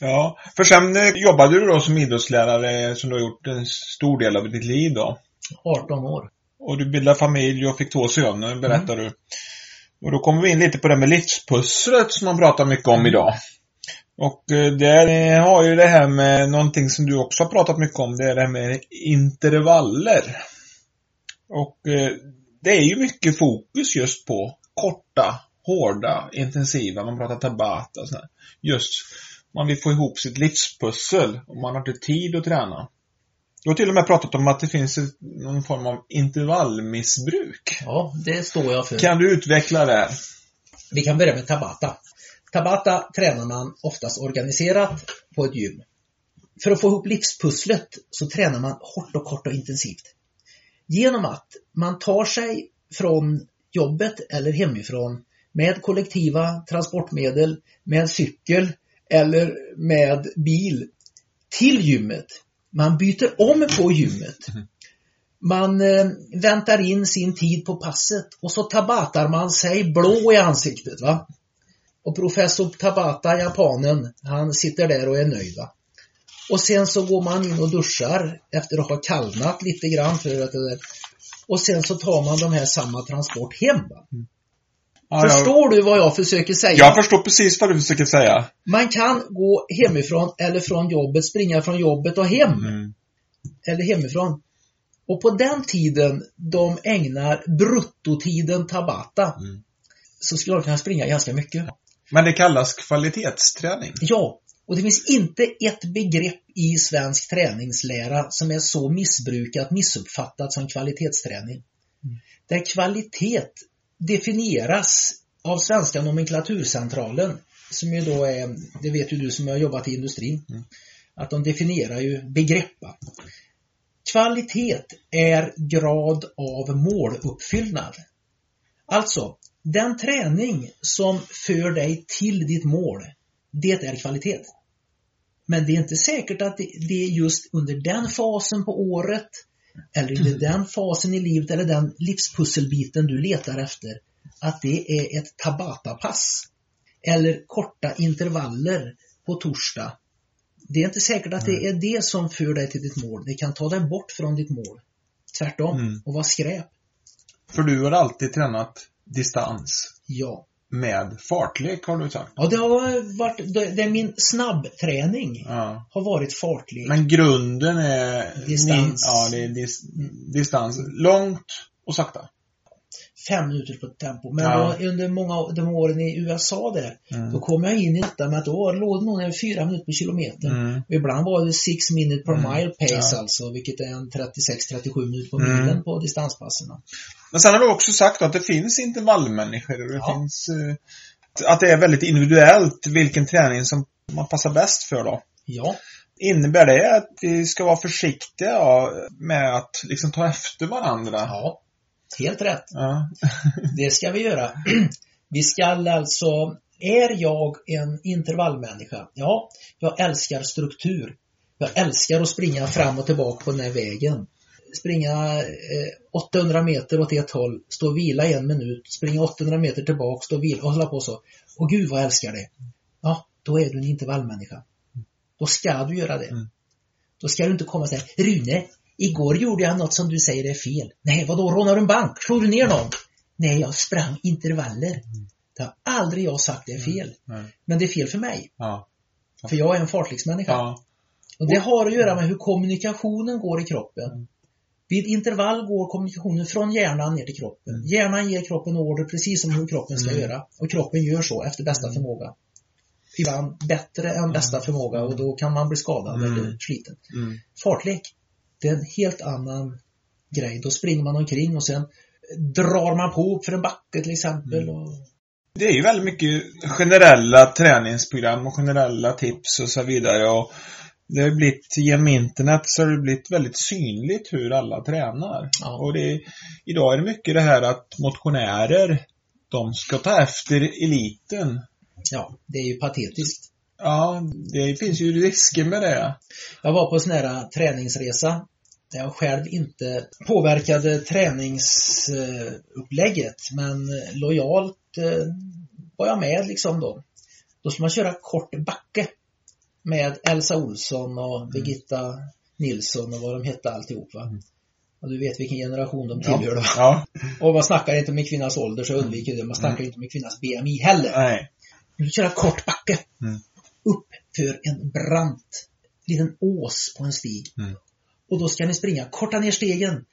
Ja, för sen eh, jobbade du då som idrottslärare som du har gjort en stor del av ditt liv då. 18 år. Och du bildade familj och fick två söner, berättar du. Och då kommer vi in lite på det med livspusslet som man pratar mycket om idag. Och eh, där har ju det här med någonting som du också har pratat mycket om, det är det här med intervaller. Och eh, det är ju mycket fokus just på korta, hårda, intensiva, man pratar tabata och sådär. Just, man vill få ihop sitt livspussel och man har inte tid att träna. Du har till och med pratat om att det finns någon form av intervallmissbruk. Ja, det står jag för. Kan du utveckla det? Vi kan börja med Tabata. Tabata tränar man oftast organiserat på ett gym. För att få ihop livspusslet så tränar man hårt och kort och intensivt. Genom att man tar sig från jobbet eller hemifrån med kollektiva transportmedel, med cykel eller med bil till gymmet. Man byter om på gymmet. Man eh, väntar in sin tid på passet och så tabatar man sig blå i ansiktet. va? Och professor Tabata, japanen, han sitter där och är nöjd. Va? Och sen så går man in och duschar efter att ha kallnat lite grann för att. Och sen så tar man de här samma transport hem. Va? Ja, jag, Förstår du vad jag försöker säga? jag förstår precis vad du försöker säga. Man kan gå hemifrån eller från jobbet, springa från jobbet och hem. Mm. Eller hemifrån. Och på den tiden de ägnar bruttotiden Tabata Mm. så skulle de kunna springa ganska mycket. Men det kallas kvalitetsträning. Ja, och det finns inte ett begrepp i svensk träningslära som är så missbrukat, missuppfattat som kvalitetsträning. Där kvalitet definieras av Svenska nomenklaturcentralen, som ju då är, det vet ju du som har jobbat i industrin, att de definierar ju begrepp. va. Kvalitet är grad av måluppfyllnad. Alltså, den träning som för dig till ditt mål, det är kvalitet. Men det är inte säkert att det är just under den fasen på året eller under den fasen i livet eller den livspusselbiten du letar efter att det är ett Tabata-pass. Eller korta intervaller på torsdag. Det är inte säkert att det är det som för dig till ditt mål. Det kan ta dig bort från ditt mål. Tvärtom, Mm. och vara skräp. För du har alltid tränat distans Ja. Med fartlek har du sagt. Ja, det har varit, det, det är min snabbträning Ja. har varit fartlek. Men grunden är... Distans. Ja, det är dis, distans. Långt och sakta. Fem minuter på tempo. Men Ja. då, under många de åren i USA där, Mm. då kom jag in i detta med att då låg det nog över fyra minuter per kilometer. Mm. Ibland var det six minutes per Mm. mile pace Ja. alltså, vilket är en 36-37 minuter på Mm. milen på distanspassen. Men sen har du också sagt att det finns intervallmänniskor och det Ja. finns... eh, Att det är väldigt individuellt vilken träning som man passar bäst för då. Ja, Innebär det att vi ska vara försiktiga med att liksom ta efter varandra? ja. Helt rätt. Ja. <laughs> Det ska vi göra. <clears throat> Vi ska alltså, är jag en intervallmänniska? Ja, jag älskar struktur. Jag älskar att springa fram och tillbaka på den här vägen. Springa eh, 800 meter åt ett håll, stå och vila en minut, springa 800 meter tillbaka, stå och vila och hålla på så. Och gud vad jag älskar det. Ja, då är du en intervallmänniska. Då ska du göra det. Mm. Då ska du inte komma och säga, Rune, igår gjorde jag något som du säger är fel. Nej, vadå, rånar du en bank? Slår du ner någon? Nej, jag sprang intervaller. Det har aldrig jag sagt det är fel. Men det är fel för mig. Ja. För jag är en fartleksmänniska. Ja. Och det har att göra med hur kommunikationen går i kroppen. Vid intervall går kommunikationen från hjärnan ner till kroppen. Hjärnan ger kroppen order precis som hur kroppen ska Mm. göra. Och kroppen gör så efter bästa förmåga. Ibland bättre än bästa förmåga och då kan man bli skadad Mm. eller sliten. Mm. Fartlek, det är en helt annan grej. Då springer man omkring och sen drar man på för en backe till exempel. Mm. Och, Det är ju väldigt mycket generella träningsprogram och generella tips och så vidare. Och det har blivit, genom internet så har det blivit väldigt synligt hur alla tränar. Ja. Och det, idag är det mycket det här att motionärer, de ska ta efter eliten. Ja, det är ju patetiskt. Ja, det finns ju risker med det. Jag var på en sån här träningsresa där jag själv inte påverkade träningsupplägget men lojalt eh, var jag med liksom då. Då skulle man köra kort backe med Elsa Olsson och Birgitta Nilsson och vad de hette alltihop va. Och du vet vilken generation de tillhör då. Ja. Och man snackar inte med kvinnans ålder så undviker det. Man snackar inte med kvinnans BMI heller. Nej. Du köra kort backe. Mm. Upp för en brant liten ås på en stig. Mm. Och då ska ni springa, korta ner stegen.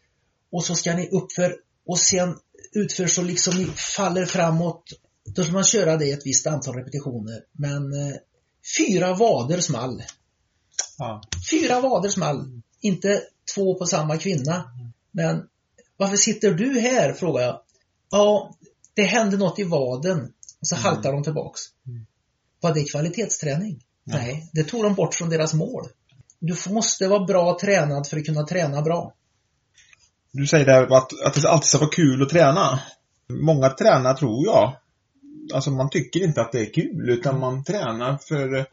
Och så ska ni uppför och sen utför så liksom ni faller framåt. Då ska man köra det ett visst antal repetitioner. Men eh, fyra vader small. Ja. Fyra vader small. Inte två på samma kvinna. Men varför sitter du här? frågar jag. Ja, det hände något i vaden. Och så haltar de tillbaks. Var det kvalitetsträning? Nej, det tog de bort från deras mål. Du måste vara bra tränad för att kunna träna bra. Du säger där att, att det alltid ska vara kul att träna. Många tränar tror jag. Alltså man tycker inte att det är kul utan man tränar för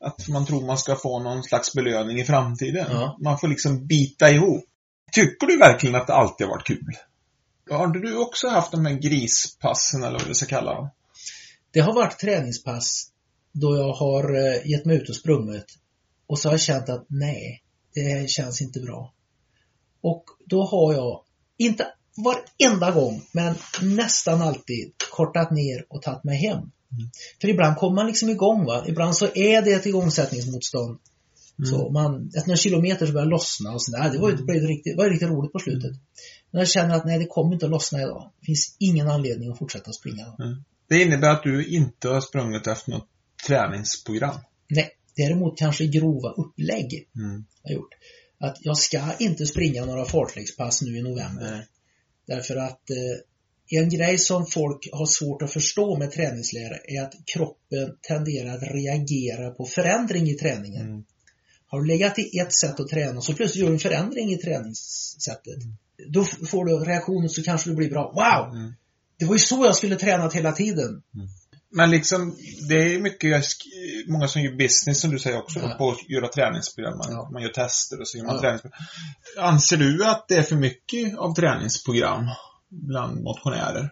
att man tror man ska få någon slags belöning i framtiden. Ja. Man får liksom bita ihop. Tycker du verkligen att det alltid har varit kul? Har du också haft de här grispassen eller vad vi ska kalla dem? Det har varit träningspass då jag har eh, gett mig ut och sprungit och så har jag känt att nej, det känns inte bra. Och då har jag, inte varenda gång, men nästan alltid kortat ner och tagit mig hem. För ibland kommer man liksom igång va. Ibland så är det ett igångsättningsmotstånd. Så man, efter några kilometer så börjar det lossna och sådär. Det var ju blev riktigt, var ju riktigt roligt på slutet. Men jag känner att nej, det kommer inte att lossna idag. Det finns ingen anledning att fortsätta springa. Det innebär att du inte har sprungit efter något träningsprogram. Nej, däremot kanske grova upplägg Mm. har gjort. Att jag ska inte springa några fartläggspass nu i november. Därför att eh, en grej som folk har svårt att förstå med träningslära är att kroppen tenderar att reagera på förändring i träningen. Mm. Har du legat i ett sätt att träna så plötsligt gör du en förändring i träningssättet. Då f- får du reaktionen så kanske du blir bra. Wow! Mm. Det var ju så jag skulle tränat hela tiden. Men liksom, det är mycket, många som gör business som du säger också Ja. på att göra träningsprogram. Man, Ja. man gör tester och så gör man Ja. träningsprogram. Anser du att det är för mycket av träningsprogram bland motionärer?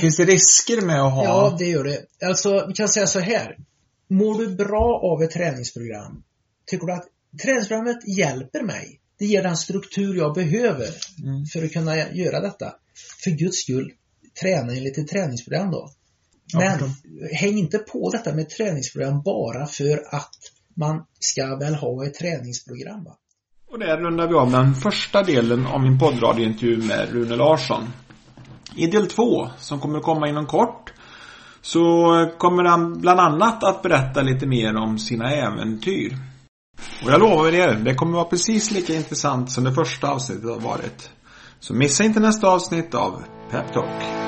Finns det risker med att ha... Ja, det gör det. Alltså, vi kan säga så här. Mår du bra av ett träningsprogram? Tycker du att träningsprogrammet hjälper mig? Det ger den struktur jag behöver Mm. för att kunna göra detta. För guds skull, träna enligt ett träningsprogram då. Men häng inte på detta med träningsprogram bara för att man ska väl ha ett träningsprogram. Va? Och där rundar vi av den första delen av min poddradiointervju med Rune Larsson. I del två, som kommer att komma inom kort, så kommer han bland annat att berätta lite mer om sina äventyr. Och jag lovar er, det kommer vara precis lika intressant som det första avsnittet har varit. Så missa inte nästa avsnitt av Pep Talk.